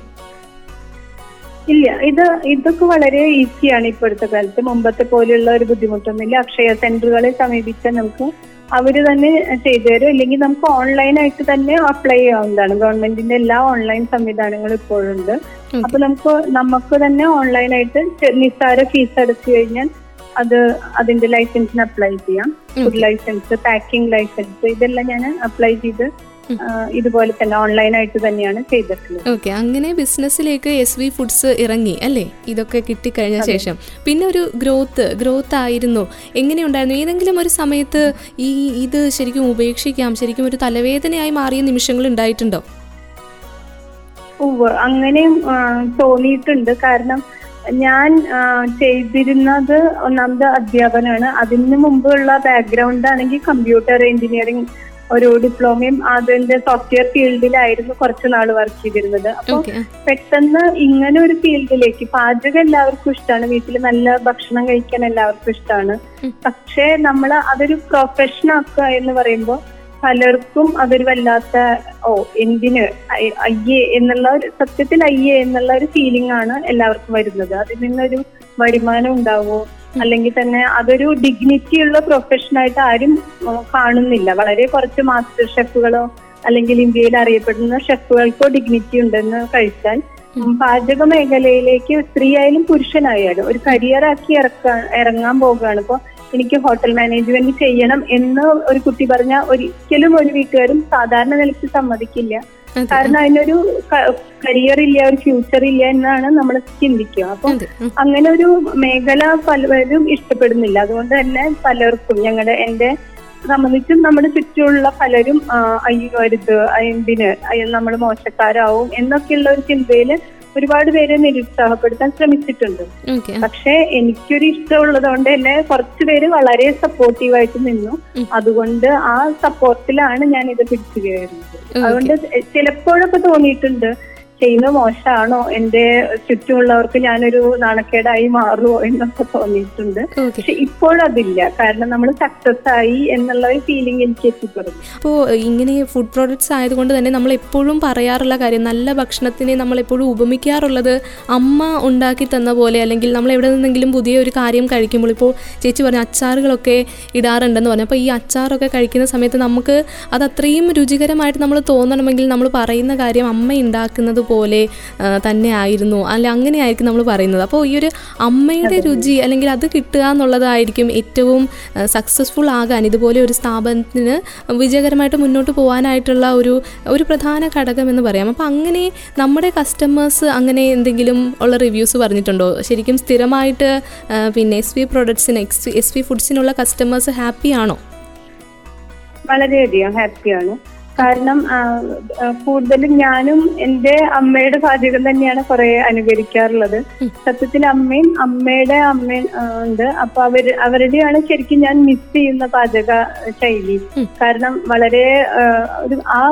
ഇല്ല ഇത് ഇതൊക്കെ വളരെ ഈസിയാണ് ഇപ്പോഴത്തെ കാലത്ത്. മുമ്പത്തെ പോലെയുള്ള ഒരു ബുദ്ധിമുട്ടൊന്നുമില്ല. അക്ഷയ സെന്ററുകളെ സമീപിച്ചാൽ നമുക്ക് അവർ തന്നെ ചെയ്തു തരും. ഇല്ലെങ്കിൽ നമുക്ക് ഓൺലൈനായിട്ട് തന്നെ അപ്ലൈ ചെയ്യാവുന്നതാണ്. ഗവൺമെന്റിന്റെ എല്ലാ ഓൺലൈൻ സംവിധാനങ്ങളും ഇപ്പോഴുണ്ട് അപ്പൊ നമുക്ക് നമുക്ക് തന്നെ ഓൺലൈനായിട്ട് നിസ്സാര ഫീസ് അടച്ചു കഴിഞ്ഞാൽ അത് അതിന്റെ ലൈസൻസിന് അപ്ലൈ ചെയ്യാം. ഫുഡ് ലൈസൻസ് പാക്കിംഗ് ലൈസൻസ് ഇതെല്ലാം ഞാൻ അപ്ലൈ ചെയ്ത് ഇതുപോലെ തന്നെ ഓൺലൈനായിട്ട് തന്നെയാണ് ചെയ്തിട്ടുള്ളത്. ഓക്കെ അങ്ങനെ ബിസിനസ്സിലേക്ക് എസ് വി ഫുഡ്സ് ഇറങ്ങി അല്ലേ? ഇതൊക്കെ കിട്ടിക്കഴിഞ്ഞ ശേഷം. പിന്നെ ഒരു ഗ്രോത്ത് ഗ്രോത്ത് ആയിരുന്നു. എങ്ങനെയുണ്ടായിരുന്നു ഏതെങ്കിലും ഒരു സമയത്ത് ഈ ഇത് ശരിക്കും ഉപേക്ഷിക്കാം ശരിക്കും ഒരു തലവേദനയായി മാറിയ നിമിഷങ്ങൾ ഉണ്ടായിട്ടുണ്ടോ? അങ്ങനെയും തോന്നിയിട്ടുണ്ട്. കാരണം ഞാൻ ചെയ്തിരുന്നത് ഒന്നാമത് അധ്യാപനമാണ്. അതിന് മുമ്പുള്ള ബാക്ക്ഗ്രൗണ്ട് ആണെങ്കിൽ കമ്പ്യൂട്ടർ എഞ്ചിനീയറിംഗ് ഒരു ഡിപ്ലോമയും അതിന്റെ സോഫ്റ്റ്വെയർ ഫീൽഡിലായിരുന്നു കുറച്ച് നാൾ വർക്ക് ചെയ്തിരുന്നത്. അപ്പൊ പെട്ടെന്ന് ഇങ്ങനെ ഒരു ഫീൽഡിലേക്ക് പാചകം എല്ലാവർക്കും ഇഷ്ടമാണ് വീട്ടിൽ നല്ല ഭക്ഷണം കഴിക്കാൻ എല്ലാവർക്കും ഇഷ്ടമാണ്. പക്ഷേ നമ്മൾ അതൊരു പ്രൊഫഷൻ ആക്കുക എന്ന് പറയുമ്പോൾ പലർക്കും അതൊരു വല്ലാത്ത ഓ എന്തിന്? അയ്- അയ്യേ എന്നുള്ള ഒരു സത്യത്തിൽ അയ്യേ എന്നുള്ള ഒരു ഫീലിംഗ് ആണ് എല്ലാവർക്കും വരുന്നത്. അതിൽ നിന്നൊരു വരുമാനം ഉണ്ടാവോ? അല്ലെങ്കിൽ തന്നെ അതൊരു ഡിഗ്നിറ്റി ഉള്ള പ്രൊഫഷനായിട്ട് ആരും കാണുന്നില്ല. വളരെ കുറച്ച് മാസ്റ്റർ ഷെഫുകളോ അല്ലെങ്കിൽ ഇന്ത്യയിൽ അറിയപ്പെടുന്ന ഷെഫുകൾക്കോ ഡിഗ്നിറ്റി ഉണ്ടെന്ന് കഴിച്ചാൽ പാചക മേഖലയിലേക്ക് സ്ത്രീ ആയാലും പുരുഷനായാലും ഒരു കരിയർ ആക്കി ഇറക്കാൻ ഇറങ്ങാൻ പോവുകയാണ്. ഇപ്പൊ എനിക്ക് ഹോട്ടൽ മാനേജ്മെന്റ് ചെയ്യണം എന്ന് ഒരു കുട്ടി പറഞ്ഞ ഒരിക്കലും ഒരു വീട്ടുകാരും സാധാരണ നിലയ്ക്ക് സമ്മതിക്കില്ല. കാരണം അതിനൊരു കരിയർ ഇല്ല ഒരു ഫ്യൂച്ചർ ഇല്ല എന്നാണ് നമ്മൾ ചിന്തിക്കുക. അപ്പൊ അങ്ങനെ ഒരു മേഖല പലരും ഇഷ്ടപ്പെടുന്നില്ല. അതുകൊണ്ട് തന്നെ പലർക്കും ഞങ്ങളുടെ എന്റെ സംബന്ധിച്ചും നമ്മുടെ ചുറ്റുമുള്ള പലരും അയ്യോ അരുത് എന്തിന് നമ്മൾ മോശക്കാരാവും എന്നൊക്കെയുള്ള ഒരു ചിന്തയിൽ ഒരുപാട് പേരെ നിരുത്സാഹപ്പെടുത്താൻ ശ്രമിച്ചിട്ടുണ്ട്. പക്ഷേ എനിക്കൊരു ഇഷ്ടമുള്ളത് കൊണ്ട് തന്നെ കുറച്ചു പേര് വളരെ സപ്പോർട്ടീവായിട്ട് നിന്നു. അതുകൊണ്ട് ആ സപ്പോർട്ടിലാണ് ഞാൻ ഇത് പിടിച്ചു കയറുന്നത്. അതുകൊണ്ട് ചിലപ്പോഴൊക്കെ തോന്നിയിട്ടുണ്ട് ചെയ്യുന്നത് മോശമാണോ? എന്റെ ചുറ്റുമുള്ളവർക്ക് ഞാനൊരു നാണക്കേടായി മാറുമോ എന്നൊക്കെ തോന്നിയിട്ടുണ്ട്. പക്ഷെ ഇപ്പോഴതില്ല കാരണം നമ്മൾ സക്സസ് ആയി എന്നുള്ള ഒരു ഫീലിംഗ് എനിക്ക് എത്തിപ്പെടുന്നു. അപ്പോൾ ഇങ്ങനെ ഫുഡ് പ്രോഡക്ട്സ് ആയതുകൊണ്ട് തന്നെ നമ്മൾ എപ്പോഴും പറയാറുള്ള കാര്യം നല്ല ഭക്ഷണത്തിനെ നമ്മൾ എപ്പോഴും ഉപമിക്കാറുള്ളത് അമ്മ ഉണ്ടാക്കി തന്ന പോലെ അല്ലെങ്കിൽ നമ്മൾ എവിടെ നിന്നെങ്കിലും പുതിയ ഒരു കാര്യം കഴിക്കുമ്പോൾ ഇപ്പോൾ ചേച്ചി പറഞ്ഞ അച്ചാറുകളൊക്കെ ഇടാറുണ്ടെന്ന് പറഞ്ഞു. അപ്പോൾ ഈ അച്ചാറൊക്കെ കഴിക്കുന്ന സമയത്ത് നമുക്ക് അത് അത്രയും രുചികരമായിട്ട് നമ്മൾ തോന്നണമെങ്കിൽ നമ്മൾ പറയുന്ന കാര്യം അമ്മ ഉണ്ടാക്കുന്നത് പോലെ തന്നെ ആയിരുന്നു. അല്ല അങ്ങനെ ആയിരിക്കും നമ്മൾ പറയുന്നത്. അപ്പോൾ ഈ ഒരു അമ്മയുടെ രുചി അല്ലെങ്കിൽ അത് കിട്ടുക എന്നുള്ളതായിരിക്കും ഏറ്റവും സക്സസ്ഫുൾ ആകാൻ ഇതുപോലെ ഒരു സ്ഥാപനത്തിന് വിജയകരമായിട്ട് മുന്നോട്ട് പോകാനായിട്ടുള്ള ഒരു ഒരു പ്രധാന ഘടകം എന്ന് പറയാം. അപ്പോൾ അങ്ങനെ നമ്മുടെ കസ്റ്റമേഴ്സ് അങ്ങനെ എന്തെങ്കിലും ഉള്ള റിവ്യൂസ് പറഞ്ഞിട്ടുണ്ടോ? ശരിക്കും സ്ഥിരമായിട്ട് പിന്നെ എസ് വി പ്രൊഡക്ട്സിന് എക്സ് എസ് വി ഫുഡ്സിനുള്ള കസ്റ്റമേഴ്സ് ഹാപ്പി ആണോ? വളരെയധികം ഹാപ്പിയാണ് കാരണം കൂടുതലും ഞാനും എന്റെ അമ്മയുടെ പാചകം തന്നെയാണ് കുറെ അനുകരിക്കാറുള്ളത്. സത്യത്തിൽ അമ്മയും അമ്മയുടെ അമ്മ ഉണ്ട്. അപ്പൊ അവർ അവരുടെയാണ് ശരിക്കും ഞാൻ മിസ് ചെയ്യുന്ന പാചക ശൈലി. കാരണം വളരെ ഒരു ആ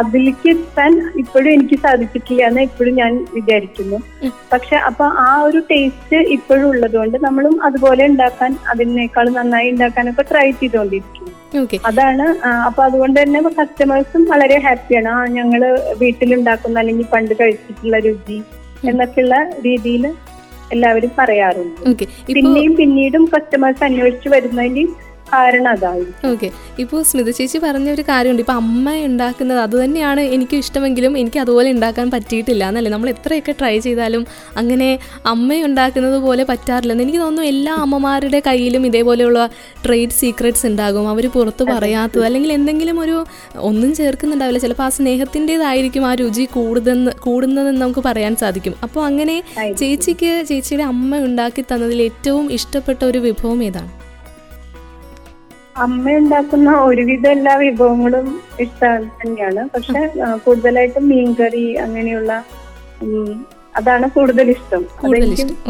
അതിലേക്ക് എത്താൻ ഇപ്പോഴും എനിക്ക് സാധിച്ചിട്ടില്ല എന്ന് ഇപ്പോഴും ഞാൻ വിചാരിക്കുന്നു. പക്ഷെ അപ്പൊ ആ ഒരു ടേസ്റ്റ് ഇപ്പോഴും ഉള്ളതുകൊണ്ട് നമ്മളും അതുപോലെ ഉണ്ടാക്കാൻ അതിനേക്കാൾ നന്നായി ഉണ്ടാക്കാനൊക്കെ ട്രൈ ചെയ്തുകൊണ്ടിരിക്കുന്നു. അതാണ് അപ്പൊ അതുകൊണ്ട് തന്നെ കസ്റ്റമേഴ്സും വളരെ ഹാപ്പിയാണ് ആ ഞങ്ങൾ വീട്ടിലുണ്ടാക്കുന്ന അല്ലെങ്കിൽ പണ്ട് കഴിച്ചിട്ടുള്ള രുചി എന്നൊക്കെയുള്ള രീതിയിൽ എല്ലാവരും പറയാറുണ്ട്. പിന്നെയും പിന്നീടും കസ്റ്റമേഴ്സ് അന്വേഷിച്ച് വരുന്നതിന്റെ കാരണം അതായിരിക്കും. ഓക്കെ. ഇപ്പോൾ സ്മിത ചേച്ചി പറഞ്ഞ ഒരു കാര്യമുണ്ട്. ഇപ്പോൾ അമ്മ ഉണ്ടാക്കുന്നത് അത് തന്നെയാണ് എനിക്ക് ഇഷ്ടമെങ്കിലും എനിക്ക് അതുപോലെ ഉണ്ടാക്കാൻ പറ്റിയിട്ടില്ല എന്നല്ലേ? നമ്മൾ എത്രയൊക്കെ ട്രൈ ചെയ്താലും അങ്ങനെ അമ്മ ഉണ്ടാക്കുന്നത് പോലെ പറ്റാറില്ലെന്ന്. എനിക്ക് തോന്നുന്നു എല്ലാ അമ്മമാരുടെ കയ്യിലും ഇതേപോലെയുള്ള ട്രേഡ് സീക്രട്സ് ഉണ്ടാകും. അവർ പുറത്ത് പറയാത്തത് അല്ലെങ്കിൽ എന്തെങ്കിലും ഒരു ഒന്നും ചേർക്കുന്നുണ്ടാവില്ല. ചിലപ്പോൾ ആ സ്നേഹത്തിന്റെതായിരിക്കും ആ രുചി കൂടുതൽ കൂടുന്നതെന്ന് നമുക്ക് പറയാൻ സാധിക്കും. അപ്പോൾ അങ്ങനെ ചേച്ചിക്ക് ചേച്ചിയുടെ അമ്മ ഉണ്ടാക്കി തന്നതിൽ ഏറ്റവും ഇഷ്ടപ്പെട്ട ഒരു വിഭവം ഏതാണ്? അമ്മ ഉണ്ടാക്കുന്ന ഒരുവിധം എല്ലാ വിഭവങ്ങളും ഇഷ്ടം തന്നെയാണ്. പക്ഷെ കൂടുതലായിട്ടും മീൻകറി അങ്ങനെയുള്ള അതാണ് കൂടുതൽ ഇഷ്ടം.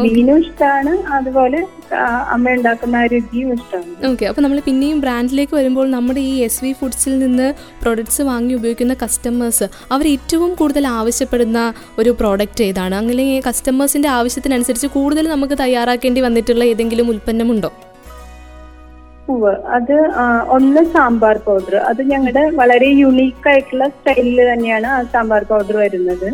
മീനും ഇഷ്ടമാണ് അതുപോലെ അമ്മ ഉണ്ടാക്കുന്ന രുചിയും ഇഷ്ടമാണ് ഓക്കെ. അപ്പൊ നമ്മൾ പിന്നെയും ബ്രാൻഡിലേക്ക് വരുമ്പോൾ നമ്മുടെ ഈ എസ് വി ഫുഡ്സിൽ നിന്ന് പ്രൊഡക്ട്സ് വാങ്ങി ഉപയോഗിക്കുന്ന കസ്റ്റമേഴ്സ് അവർ ഏറ്റവും കൂടുതൽ ആവശ്യപ്പെടുന്ന ഒരു പ്രോഡക്റ്റ് ഏതാണ്? അങ്ങനെ കസ്റ്റമേഴ്സിന്റെ ആവശ്യത്തിനനുസരിച്ച് കൂടുതൽ നമുക്ക് തയ്യാറാക്കേണ്ടി വന്നിട്ടുള്ള ഏതെങ്കിലും ഉൽപ്പന്നമുണ്ടോ? ഉവ്വ് അത് ഒന്ന് സാമ്പാർ പൗഡർ. അത് ഞങ്ങളുടെ വളരെ യുണീക്ക് ആയിട്ടുള്ള സ്റ്റൈലിൽ തന്നെയാണ് ആ സാമ്പാർ പൗഡർ വരുന്നത്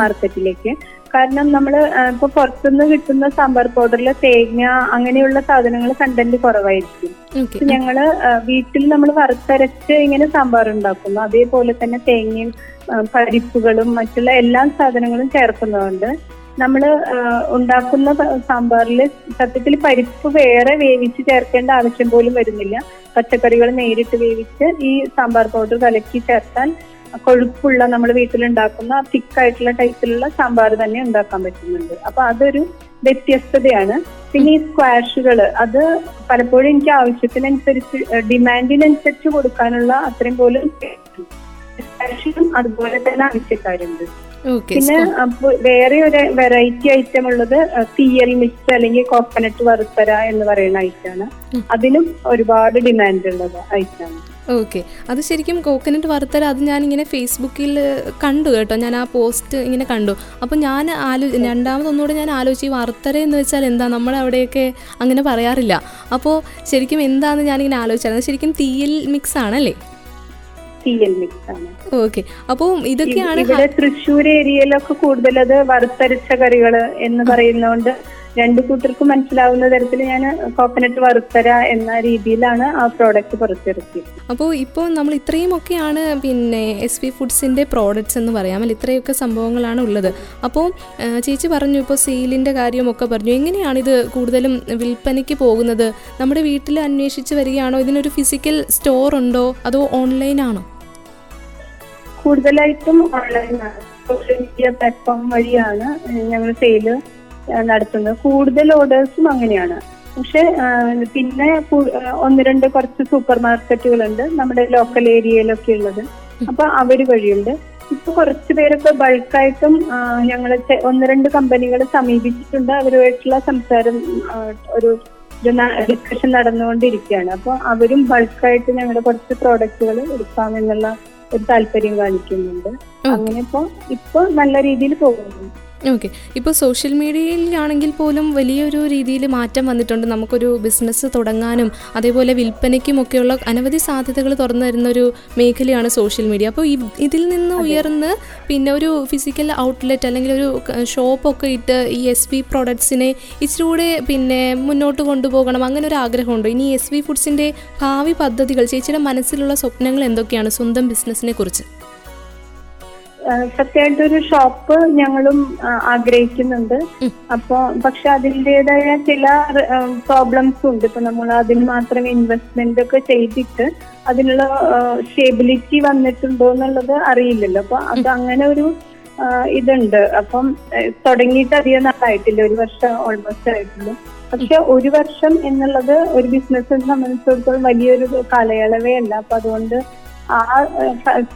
മാർക്കറ്റിലേക്ക്. കാരണം നമ്മൾ ഇപ്പൊ പുറത്തുനിന്ന് കിട്ടുന്ന സാമ്പാർ പൗഡറിൽ തേങ്ങ അങ്ങനെയുള്ള സാധനങ്ങൾ കണ്ടന്റ് കുറവായിരിക്കും. ഞങ്ങൾ വീട്ടിൽ നമ്മൾ വറുത്തരച്ച് ഇങ്ങനെ സാമ്പാർ ഉണ്ടാക്കുന്നു. അതേപോലെ തന്നെ തേങ്ങയും പരിപ്പുകളും മറ്റുള്ള എല്ലാ സാധനങ്ങളും ചേർക്കുന്നതുകൊണ്ട് നമ്മൾ ഉണ്ടാക്കുന്ന സാമ്പാറിൽ സത്യത്തിൽ പരിപ്പ് വേറെ വേവിച്ച് ചേർക്കേണ്ട ആവശ്യം പോലും വരുന്നില്ല. പച്ചക്കറികൾ നേരിട്ട് വേവിച്ച് ഈ സാമ്പാർ പൗഡർ കലക്കി ചേർത്താൽ കൊഴുപ്പുള്ള നമ്മൾ വീട്ടിലുണ്ടാക്കുന്ന തിക്കായിട്ടുള്ള ടൈപ്പിലുള്ള സാമ്പാർ തന്നെ ഉണ്ടാക്കാൻ പറ്റുന്നുണ്ട്. അപ്പൊ അതൊരു വ്യത്യസ്തതയാണ്. പിന്നെ ഈ സ്ക്വാഷുകൾ അത് പലപ്പോഴും എനിക്ക് ആവശ്യത്തിനനുസരിച്ച് ഡിമാൻഡിനനുസരിച്ച് കൊടുക്കാനുള്ള അത്രയും പോലും സ്ക്വാഷിനും അതുപോലെ തന്നെ ആവശ്യക്കാരുണ്ട്. പിന്നെ വേറെ ഒരു വെറൈറ്റി ഐറ്റം ഉള്ളത് തീയൽ മിക്സ് അല്ലെങ്കിൽ കോക്കനട്ട് വറുത്തര എന്ന് പറയുന്ന ഐറ്റമാണ്. അതിനും ഒരുപാട് ഡിമാൻഡ് ഉള്ളത് ഐറ്റമാണ് ഓക്കെ അത് ശരിക്കും കോക്കനട്ട് വറുത്തര അത് ഞാൻ ഞാനിങ്ങനെ ഫേസ്ബുക്കിൽ കണ്ടു കേട്ടോ. ഞാൻ ആ പോസ്റ്റ് ഇങ്ങനെ കണ്ടു. അപ്പോൾ ഞാൻ ആലോ രണ്ടാമതൊന്നുകൂടെ ഞാൻ ആലോചിച്ച് വറുത്തര എന്ന് വെച്ചാൽ എന്താ? നമ്മുടെ അവിടെയൊക്കെ അങ്ങനെ പറയാറില്ല. അപ്പോൾ ശരിക്കും എന്താണെന്ന് ഞാനിങ്ങനെ ആലോചിച്ചായിരുന്നു ശരിക്കും തീയൽ മിക്സ് ആണല്ലേ മിക്സ് ആണ് ഓക്കെ. അപ്പോൾ ഇതൊക്കെയാണ് ഇവിടെ തൃശ്ശൂർ ഏരിയയിലൊക്കെ കൂടുതൽ അത് വറുത്തരച്ച കറികൾ എന്ന് പറയുന്നതുകൊണ്ട് രണ്ടു കൂട്ടർക്കും മനസ്സിലാവുന്ന തരത്തിൽ ഞാൻ കോക്കനട്ട് വറുത്തര എന്ന രീതിയിലാണ് ആ പ്രോഡക്റ്റ് പുറത്തിറക്കിയത്. അപ്പോൾ ഇപ്പോൾ നമ്മൾ ഇത്രയും ഒക്കെയാണ് പിന്നെ എസ് പി ഫുഡ്സിന്റെ പ്രോഡക്റ്റ്സ് എന്ന് പറയാം. അല്ല ഇത്രയൊക്കെ സംഭവങ്ങളാണ് ഉള്ളത്. അപ്പോൾ ചേച്ചി പറഞ്ഞു ഇപ്പോൾ സെയിലിന്റെ കാര്യമൊക്കെ പറഞ്ഞു. എങ്ങനെയാണ് ഇത് കൂടുതലും വിൽപ്പനയ്ക്ക് പോകുന്നത്? നമ്മുടെ വീട്ടിൽ അന്വേഷിച്ച് വരികയാണോ? ഇതിനൊരു ഫിസിക്കൽ സ്റ്റോർ ഉണ്ടോ? അതോ ഓൺലൈൻ ആണോ? കൂടുതലായിട്ടും ഓൺലൈനാണ് സോഷ്യൽ മീഡിയ പ്ലാറ്റ്ഫോം വഴിയാണ് ഞങ്ങൾ സെയിൽ നടത്തുന്നത്. കൂടുതൽ ഓർഡേഴ്സും അങ്ങനെയാണ്. പക്ഷെ പിന്നെ ഒന്ന് രണ്ട് കുറച്ച് സൂപ്പർ മാർക്കറ്റുകളുണ്ട് നമ്മുടെ ലോക്കൽ ഏരിയയിലൊക്കെ ഉള്ളത്. അപ്പൊ അവർ വഴിയുണ്ട്. ഇപ്പൊ കുറച്ച് പേരൊക്കെ ബൾക്കായിട്ടും ഞങ്ങൾ ഒന്ന് രണ്ട് കമ്പനികൾ സമീപിച്ചിട്ടുണ്ട്. അവരുമായിട്ടുള്ള സംസാരം ഒരു ഡിസ്കഷൻ നടന്നുകൊണ്ടിരിക്കുകയാണ്. അപ്പൊ അവരും ബൾക്കായിട്ട് ഞങ്ങളുടെ കുറച്ച് പ്രോഡക്റ്റുകൾ എടുക്കാമെന്നുള്ള ഒരു താല്പര്യം കാണിക്കുന്നുണ്ട്. അങ്ങനെ ഇപ്പൊ ഇപ്പൊ നല്ല രീതിയിൽ പോകുന്നു. ഓക്കെ ഇപ്പോൾ സോഷ്യൽ മീഡിയയിലാണെങ്കിൽ പോലും വലിയൊരു രീതിയിൽ മാറ്റം വന്നിട്ടുണ്ട്. നമുക്കൊരു ബിസിനസ് തുടങ്ങാനും അതേപോലെ വിൽപ്പനയ്ക്കും ഒക്കെയുള്ള അനവധി സാധ്യതകൾ തുറന്നു തരുന്ന ഒരു മേഖലയാണ് സോഷ്യൽ മീഡിയ അപ്പോൾ ഇതിൽ നിന്ന് ഉയർന്ന് പിന്നെ ഒരു ഫിസിക്കൽ ഔട്ട്ലെറ്റ് അല്ലെങ്കിൽ ഒരു ഷോപ്പൊക്കെ ഇട്ട് ഈ എസ് വി പ്രോഡക്ട്സിനെ ഇച്ചിരൂടെ പിന്നെ മുന്നോട്ട് കൊണ്ടുപോകണം. അങ്ങനെ ഒരു ആഗ്രഹമുണ്ട്. ഇനി എസ് വി ഫുഡ്സിന്റെ ഭാവി പദ്ധതികൾ ചേച്ചിയുടെ മനസ്സിലുള്ള സ്വപ്നങ്ങൾ എന്തൊക്കെയാണ് സ്വന്തം ബിസിനസ്സിനെ കുറിച്ച്? സത്യമായിട്ടൊരു ഷോപ്പ് ഞങ്ങളും ആഗ്രഹിക്കുന്നുണ്ട്. അപ്പൊ പക്ഷെ അതിന്റെതായ ചില പ്രോബ്ലംസ് ഉണ്ട്. ഇപ്പൊ നമ്മൾ അതിന് മാത്രം ഇൻവെസ്റ്റ്മെന്റ് ഒക്കെ ചെയ്തിട്ട് അതിനുള്ള സ്റ്റേബിലിറ്റി വന്നിട്ടുണ്ടോ എന്നുള്ളത് അറിയില്ലല്ലോ. അപ്പൊ അത് അങ്ങനെ ഒരു ഇതുണ്ട്. അപ്പം തുടങ്ങിയിട്ട് അധികം നാളായിട്ടില്ല. ഒരു വർഷം ഓൾമോസ്റ്റ് ആയിട്ടില്ല. പക്ഷെ ഒരു വർഷം എന്നുള്ളത് ഒരു ബിസിനസ്സിനെ സംബന്ധിച്ചിടത്തോളം വലിയൊരു കാലയളവേ അല്ല. അപ്പൊ അതുകൊണ്ട് ആ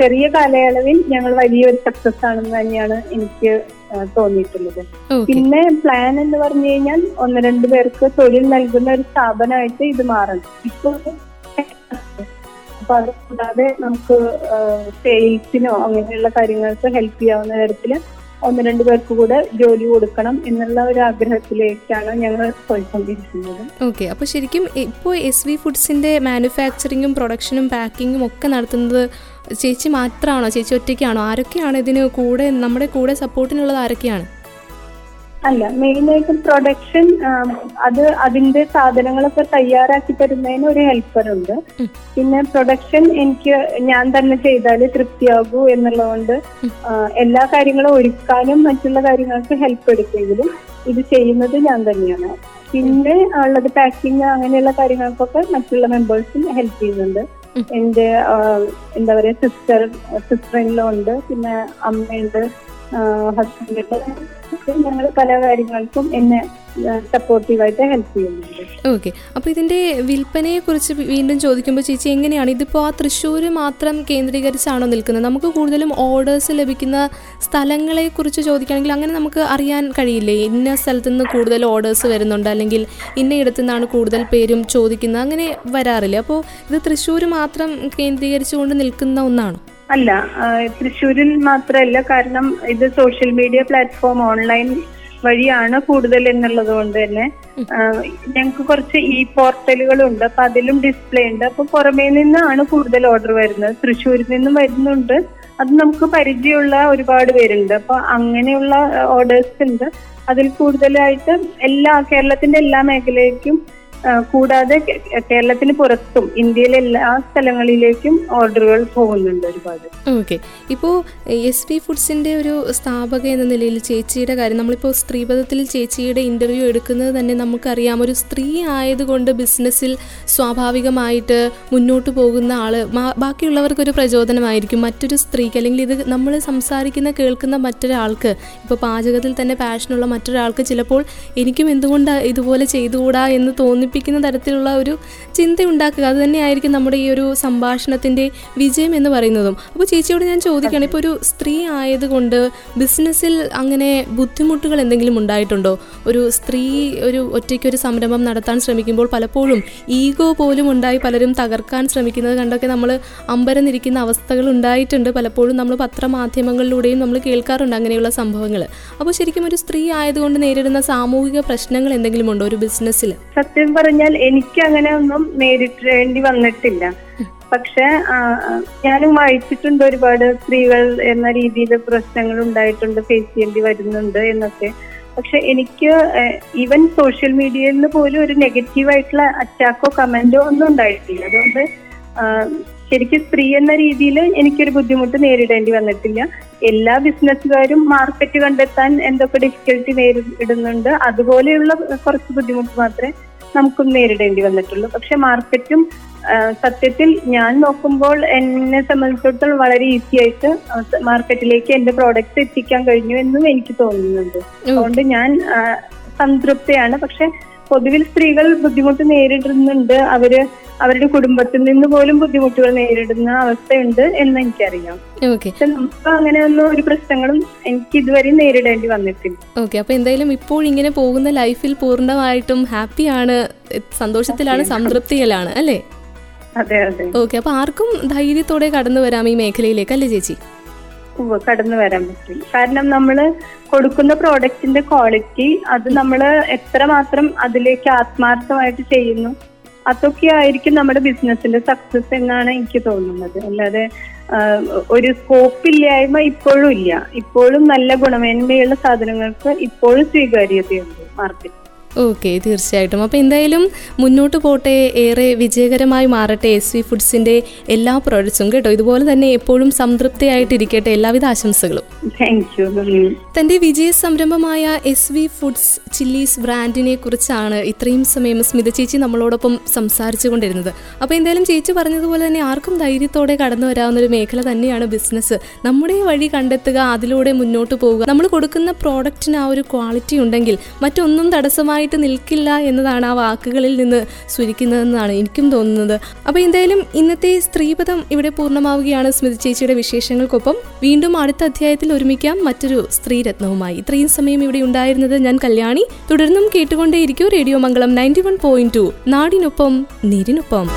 ചെറിയ കാലയളവിൽ ഞങ്ങൾ വലിയൊരു സക്സസ് ആണെന്ന് തന്നെയാണ് എനിക്ക് തോന്നിയിട്ടുള്ളത്. പിന്നെ പ്ലാൻ എന്ന് പറഞ്ഞു കഴിഞ്ഞാൽ ഒന്ന് രണ്ട് പേർക്ക് തൊഴിൽ നൽകുന്ന ഒരു സ്ഥാപനമായിട്ട് ഇത് മാറണം. ഇപ്പോൾ അപ്പൊ അത് കൂടാതെ നമുക്ക് സെയിൽസിനോ അങ്ങനെയുള്ള കാര്യങ്ങൾക്ക് ഹെൽപ്പ് ചെയ്യാവുന്ന തരത്തിൽ ഒന്ന് രണ്ട് പേർക്ക് കൂടെ ജോലി കൊടുക്കണം എന്നുള്ള ഒരു ആഗ്രഹത്തിലേക്കാണ് ഞങ്ങൾ പോയിക്കൊണ്ടിരിക്കുന്നത്. ഓക്കെ അപ്പൊ ശരിക്കും ഇപ്പോൾ എസ് വി ഫുഡ്സിന്റെ മാനുഫാക്ചറിങ്ങും പ്രൊഡക്ഷനും പാക്കിങ്ങും ഒക്കെ നടത്തുന്നത് ചേച്ചി മാത്രമാണോ ചേച്ചി ഒറ്റയ്ക്കാണോ? ആരൊക്കെയാണ് ഇതിന് കൂടെ നമ്മുടെ കൂടെ സപ്പോർട്ടിനുള്ളത് ആരൊക്കെയാണ്? അല്ല മെയിനായിട്ട് പ്രൊഡക്ഷൻ അത് അതിന്റെ സാധനങ്ങളൊക്കെ തയ്യാറാക്കി തരുന്നതിന് ഒരു ഹെൽപ്പർ ഉണ്ട്. പിന്നെ പ്രൊഡക്ഷൻ എനിക്ക് ഞാൻ തന്നെ ചെയ്താൽ തൃപ്തിയാകൂ എന്നുള്ളതുകൊണ്ട് എല്ലാ കാര്യങ്ങളും ഒരുക്കാനും മറ്റുള്ള കാര്യങ്ങൾക്ക് ഹെൽപ്പ് എടുക്കെങ്കിലും ഇത് ചെയ്യുന്നത് ഞാൻ തന്നെയാണ്. പിന്നെ ഉള്ളത് പാക്കിങ് അങ്ങനെയുള്ള കാര്യങ്ങൾക്കൊക്കെ മറ്റുള്ള മെമ്പേഴ്സും ഹെൽപ്പ് ചെയ്യുന്നുണ്ട്. എന്റെ എന്താ പറയാ സിസ്റ്റർ സിസ്റ്റർ ഉണ്ട്. പിന്നെ അമ്മയുണ്ട്. ഹസ്ബൻഡ് ഞങ്ങൾ പല കാര്യങ്ങൾക്കും എന്നെ സപ്പോർട്ടീവായിട്ട് ചെയ്യുന്നുണ്ട്. അപ്പോൾ ഇതിന്റെ വിൽപ്പനയെക്കുറിച്ച് വീണ്ടും ചോദിക്കുമ്പോൾ ചേച്ചി എങ്ങനെയാണ്? ഇതിപ്പോൾ ആ തൃശ്ശൂർ മാത്രം കേന്ദ്രീകരിച്ചാണോ നിൽക്കുന്നത്? നമുക്ക് കൂടുതലും ഓർഡേഴ്സ് ലഭിക്കുന്ന സ്ഥലങ്ങളെ കുറിച്ച് ചോദിക്കുകയാണെങ്കിൽ അങ്ങനെ നമുക്ക് അറിയാൻ കഴിയില്ലേ? ഇന്ന സ്ഥലത്ത് നിന്ന് കൂടുതൽ ഓർഡേഴ്സ് വരുന്നുണ്ട് അല്ലെങ്കിൽ ഇന്ന ഇടത്തു നിന്നാണ് കൂടുതൽ പേരും ചോദിക്കുന്നത്. അങ്ങനെ വരാറില്ല? അപ്പോൾ ഇത് തൃശ്ശൂർ മാത്രം കേന്ദ്രീകരിച്ചുകൊണ്ട് നിൽക്കുന്ന ഒന്നാണോ? അല്ല തൃശ്ശൂരിൽ മാത്രമല്ല കാരണം ഇത് സോഷ്യൽ മീഡിയ പ്ലാറ്റ്ഫോം ഓൺലൈൻ വഴിയാണ് കൂടുതൽ എന്നുള്ളത് കൊണ്ട് തന്നെ. ഞങ്ങൾക്ക് കുറച്ച് ഈ പോർട്ടലുകളുണ്ട് അപ്പൊ അതിലും ഡിസ്പ്ലേ ഉണ്ട്. അപ്പൊ പുറമേ നിന്നാണ് കൂടുതൽ ഓർഡർ വരുന്നത്. തൃശ്ശൂരിൽ നിന്നും വരുന്നുണ്ട്. അത് നമുക്ക് പരിചയമുള്ള ഒരുപാട് പേരുണ്ട്. അപ്പൊ അങ്ങനെയുള്ള ഓർഡേഴ്സ് ഉണ്ട്. അതിൽ കൂടുതലായിട്ട് എല്ലാ കേരളത്തിന്റെ എല്ലാ മേഖലയിലേക്കും ആ, കൂടാതെ കേരളത്തിന് പുറത്തും ഇന്ത്യയിലെ എല്ലാ സ്ഥലങ്ങളിലേക്കും ഓർഡറുകൾ പോകുന്നുണ്ട് ഒരുപാട്. ഓക്കെ. ഇപ്പോ എസ് പി ഫുഡ്സിന്റെ ഒരു സ്ഥാപക എന്ന നിലയിൽ ചേച്ചിയുടെ കാര്യം നമ്മളിപ്പോൾ സ്ത്രീപഥത്തിൽ ചേച്ചിയുടെ ഇന്റർവ്യൂ എടുക്കുന്നത് തന്നെ നമുക്കറിയാം. ഒരു സ്ത്രീ ആയതുകൊണ്ട് ബിസിനസ്സിൽ സ്വാഭാവികമായിട്ട് മുന്നോട്ട് പോകുന്ന ആൾ ബാക്കിയുള്ളവർക്ക് ഒരു പ്രചോദനമായിരിക്കും. മറ്റൊരു സ്ത്രീക്ക് അല്ലെങ്കിൽ ഇത് നമ്മൾ സംസാരിക്കുന്ന കേൾക്കുന്ന മറ്റൊരാൾക്ക് ഇപ്പോൾ പാചകത്തിൽ തന്നെ പാഷനുള്ള മറ്റൊരാൾക്ക് ചിലപ്പോൾ എനിക്കും എന്തുകൊണ്ട് ഇതുപോലെ ചെയ്തുകൂടാ എന്ന് തോന്നിപ്പിക്കും തോന്നിപ്പിക്കുന്ന തരത്തിലുള്ള ഒരു ചിന്ത ഉണ്ടാക്കുക അത് തന്നെയായിരിക്കും നമ്മുടെ ഈ ഒരു സംഭാഷണത്തിന്റെ വിജയം എന്ന് പറയുന്നതും. അപ്പോൾ ചേച്ചിയോട് ഞാൻ ചോദിക്കുകയാണ് ഇപ്പോൾ ഒരു സ്ത്രീ ആയതുകൊണ്ട് ബിസിനസ്സിൽ അങ്ങനെ ബുദ്ധിമുട്ടുകൾ എന്തെങ്കിലും ഉണ്ടായിട്ടുണ്ടോ? ഒരു സ്ത്രീ ഒരു ഒറ്റയ്ക്ക് ഒരു സംരംഭം നടത്താൻ ശ്രമിക്കുമ്പോൾ പലപ്പോഴും ഈഗോ പോലും ഉണ്ടായി പലരും തകർക്കാൻ ശ്രമിക്കുന്നത് കണ്ടൊക്കെ നമ്മൾ അമ്പരന്നിരിക്കുന്ന അവസ്ഥകൾ ഉണ്ടായിട്ടുണ്ട്. പലപ്പോഴും നമ്മൾ പത്രമാധ്യമങ്ങളിലൂടെയും നമ്മൾ കേൾക്കാറുണ്ട് അങ്ങനെയുള്ള സംഭവങ്ങൾ അപ്പോൾ ശരിക്കും ഒരു സ്ത്രീ ആയതുകൊണ്ട് നേരിടുന്ന സാമൂഹിക പ്രശ്നങ്ങൾ എന്തെങ്കിലും ഉണ്ടോ ഒരു ബിസിനസ്സിൽ സത്യം പറഞ്ഞാൽ എനിക്ക് അങ്ങനെ ഒന്നും നേരിടേണ്ടി വന്നിട്ടില്ല. പക്ഷെ ഞാനും വായിച്ചിട്ടുണ്ട് ഒരുപാട് സ്ത്രീകൾ എന്ന രീതിയിൽ പ്രശ്നങ്ങൾ ഉണ്ടായിട്ടുണ്ട് ഫേസ് ചെയ്യേണ്ടി വരുന്നുണ്ട് എന്നൊക്കെ. പക്ഷെ എനിക്ക് ഈവൻ സോഷ്യൽ മീഡിയയിൽ നിന്ന് പോലും ഒരു നെഗറ്റീവ് ആയിട്ടുള്ള അറ്റാക്കോ കമന്റോ ഒന്നും ഉണ്ടായിട്ടില്ല. അതുകൊണ്ട് ശരിക്കും സ്ത്രീ എന്ന രീതിയിൽ എനിക്കൊരു ബുദ്ധിമുട്ട് നേരിടേണ്ടി വന്നിട്ടില്ല. എല്ലാ ബിസിനസ്സുകാരും മാർക്കറ്റ് കണ്ടെത്താൻ എന്തൊക്കെ ഡിഫിക്കൽട്ടി നേരിടുന്നുണ്ട് അതുപോലെയുള്ള കുറച്ച് ബുദ്ധിമുട്ട് മാത്രമേ നമുക്കും നേരിടേണ്ടി വന്നിട്ടുള്ളൂ. പക്ഷെ മാർക്കറ്റും സത്യത്തിൽ ഞാൻ നോക്കുമ്പോൾ എന്നെ സംബന്ധിച്ചിടത്തോളം വളരെ ഈസി ആയിട്ട് മാർക്കറ്റിലേക്ക് എന്റെ പ്രോഡക്റ്റ് എത്തിക്കാൻ കഴിഞ്ഞു എന്നും എനിക്ക് തോന്നുന്നുണ്ട്. അതുകൊണ്ട് ഞാൻ സംതൃപ്തിയാണ്. പക്ഷെ പൊതുവിൽ സ്ത്രീകൾ ബുദ്ധിമുട്ട് നേരിടുന്നുണ്ട്. അവർ അവരുടെ കുടുംബത്തിൽ നിന്ന് പോലും ബുദ്ധിമുട്ടുകൾ നേരിടുന്ന അവസ്ഥയുണ്ട് എന്ന് എനിക്കറിയാം. പക്ഷെ നമുക്ക് അങ്ങനെയൊന്നും ഒരു പ്രശ്നങ്ങളും എനിക്ക് ഇതുവരെ നേരിടേണ്ടി വന്നിട്ടില്ല. ഓക്കെ അപ്പൊ എന്തായാലും ഇപ്പോൾ ഇങ്ങനെ പോകുന്ന ലൈഫിൽ പൂർണമായിട്ടും ഹാപ്പി ആണ് സന്തോഷത്തിലാണ് സംതൃപ്തിയിലാണ് അല്ലേ? അതെ അതെ. ഓക്കെ അപ്പൊ ആർക്കും ധൈര്യത്തോടെ കടന്നു വരാം ഈ മേഖലയിലേക്ക് അല്ലേ ചേച്ചി? കടന്നു വരാൻ പറ്റും. കാരണം നമ്മൾ കൊടുക്കുന്ന പ്രോഡക്റ്റിന്റെ ക്വാളിറ്റി അത് നമ്മൾ എത്രമാത്രം അതിലേക്ക് ആത്മാർത്ഥമായിട്ട് ചെയ്യുന്നു അതൊക്കെ ആയിരിക്കും നമ്മുടെ ബിസിനസിന്റെ സക്സസ് എന്നാണ് എനിക്ക് തോന്നുന്നത്. അല്ലാതെ ഒരു സ്കോപ്പ് ഇല്ലായ്മ ഇപ്പോഴും ഇല്ല. ഇപ്പോഴും നല്ല ഗുണമേന്മയുള്ള സാധനങ്ങൾക്ക് ഇപ്പോഴും സ്വീകാര്യതയുണ്ട് മാർക്കറ്റ് ഓക്കെ തീർച്ചയായിട്ടും. അപ്പോൾ എന്തായാലും മുന്നോട്ട് പോട്ടെ ഏറെ വിജയകരമായി മാറട്ടെ എസ് വി ഫുഡ്സിന്റെ എല്ലാ പ്രോഡക്ട്സും കേട്ടോ? ഇതുപോലെ തന്നെ എപ്പോഴും സംതൃപ്തിയായിട്ടിരിക്കട്ടെ. എല്ലാവിധ ആശംസകളും. തന്റെ വിജയ സംരംഭമായ എസ് വി ഫുഡ്സ് ചില്ലീസ് ബ്രാൻഡിനെ കുറിച്ചാണ് ഇത്രയും സമയം സ്മിത ചേച്ചി നമ്മളോടൊപ്പം സംസാരിച്ചു കൊണ്ടിരുന്നത്. അപ്പോൾ എന്തായാലും ചേച്ചി പറഞ്ഞതുപോലെ തന്നെ ആർക്കും ധൈര്യത്തോടെ കടന്നു വരാവുന്ന ഒരു മേഖല തന്നെയാണ് ബിസിനസ് നമ്മുടെ വഴി കണ്ടെത്തുക അതിലൂടെ മുന്നോട്ട് പോവുക. നമ്മൾ കൊടുക്കുന്ന പ്രോഡക്റ്റിന് ആ ഒരു ക്വാളിറ്റി ഉണ്ടെങ്കിൽ മറ്റൊന്നും തടസ്സമായിട്ട് നിൽക്കില്ല എന്നതാണ് ആ വാക്കുകളിൽ നിന്ന് സ്വരിക്കുന്നതെന്നാണ് എനിക്കും തോന്നുന്നത്. അപ്പോൾ എന്തായാലും ഇന്നത്തെ സ്ത്രീപദം ഇവിടെ പൂർണമാവുകയാണ് സ്മിതി ചേച്ചിയുടെ വിശേഷങ്ങൾക്കൊപ്പം. വീണ്ടും അടുത്ത അധ്യായത്തിൽ ഒരുമിക്കാം മറ്റൊരു സ്ത്രീരത്നവുമായി. ഇത്രയും സമയം ഇവിടെ ഉണ്ടായിരുന്നത് ഞാൻ കല്യാണി. തുടർന്നും കേട്ടുകൊണ്ടേയിരിക്കും Radio Mangalam ninety one point two. നാടിനൊപ്പം നീരിനൊപ്പം.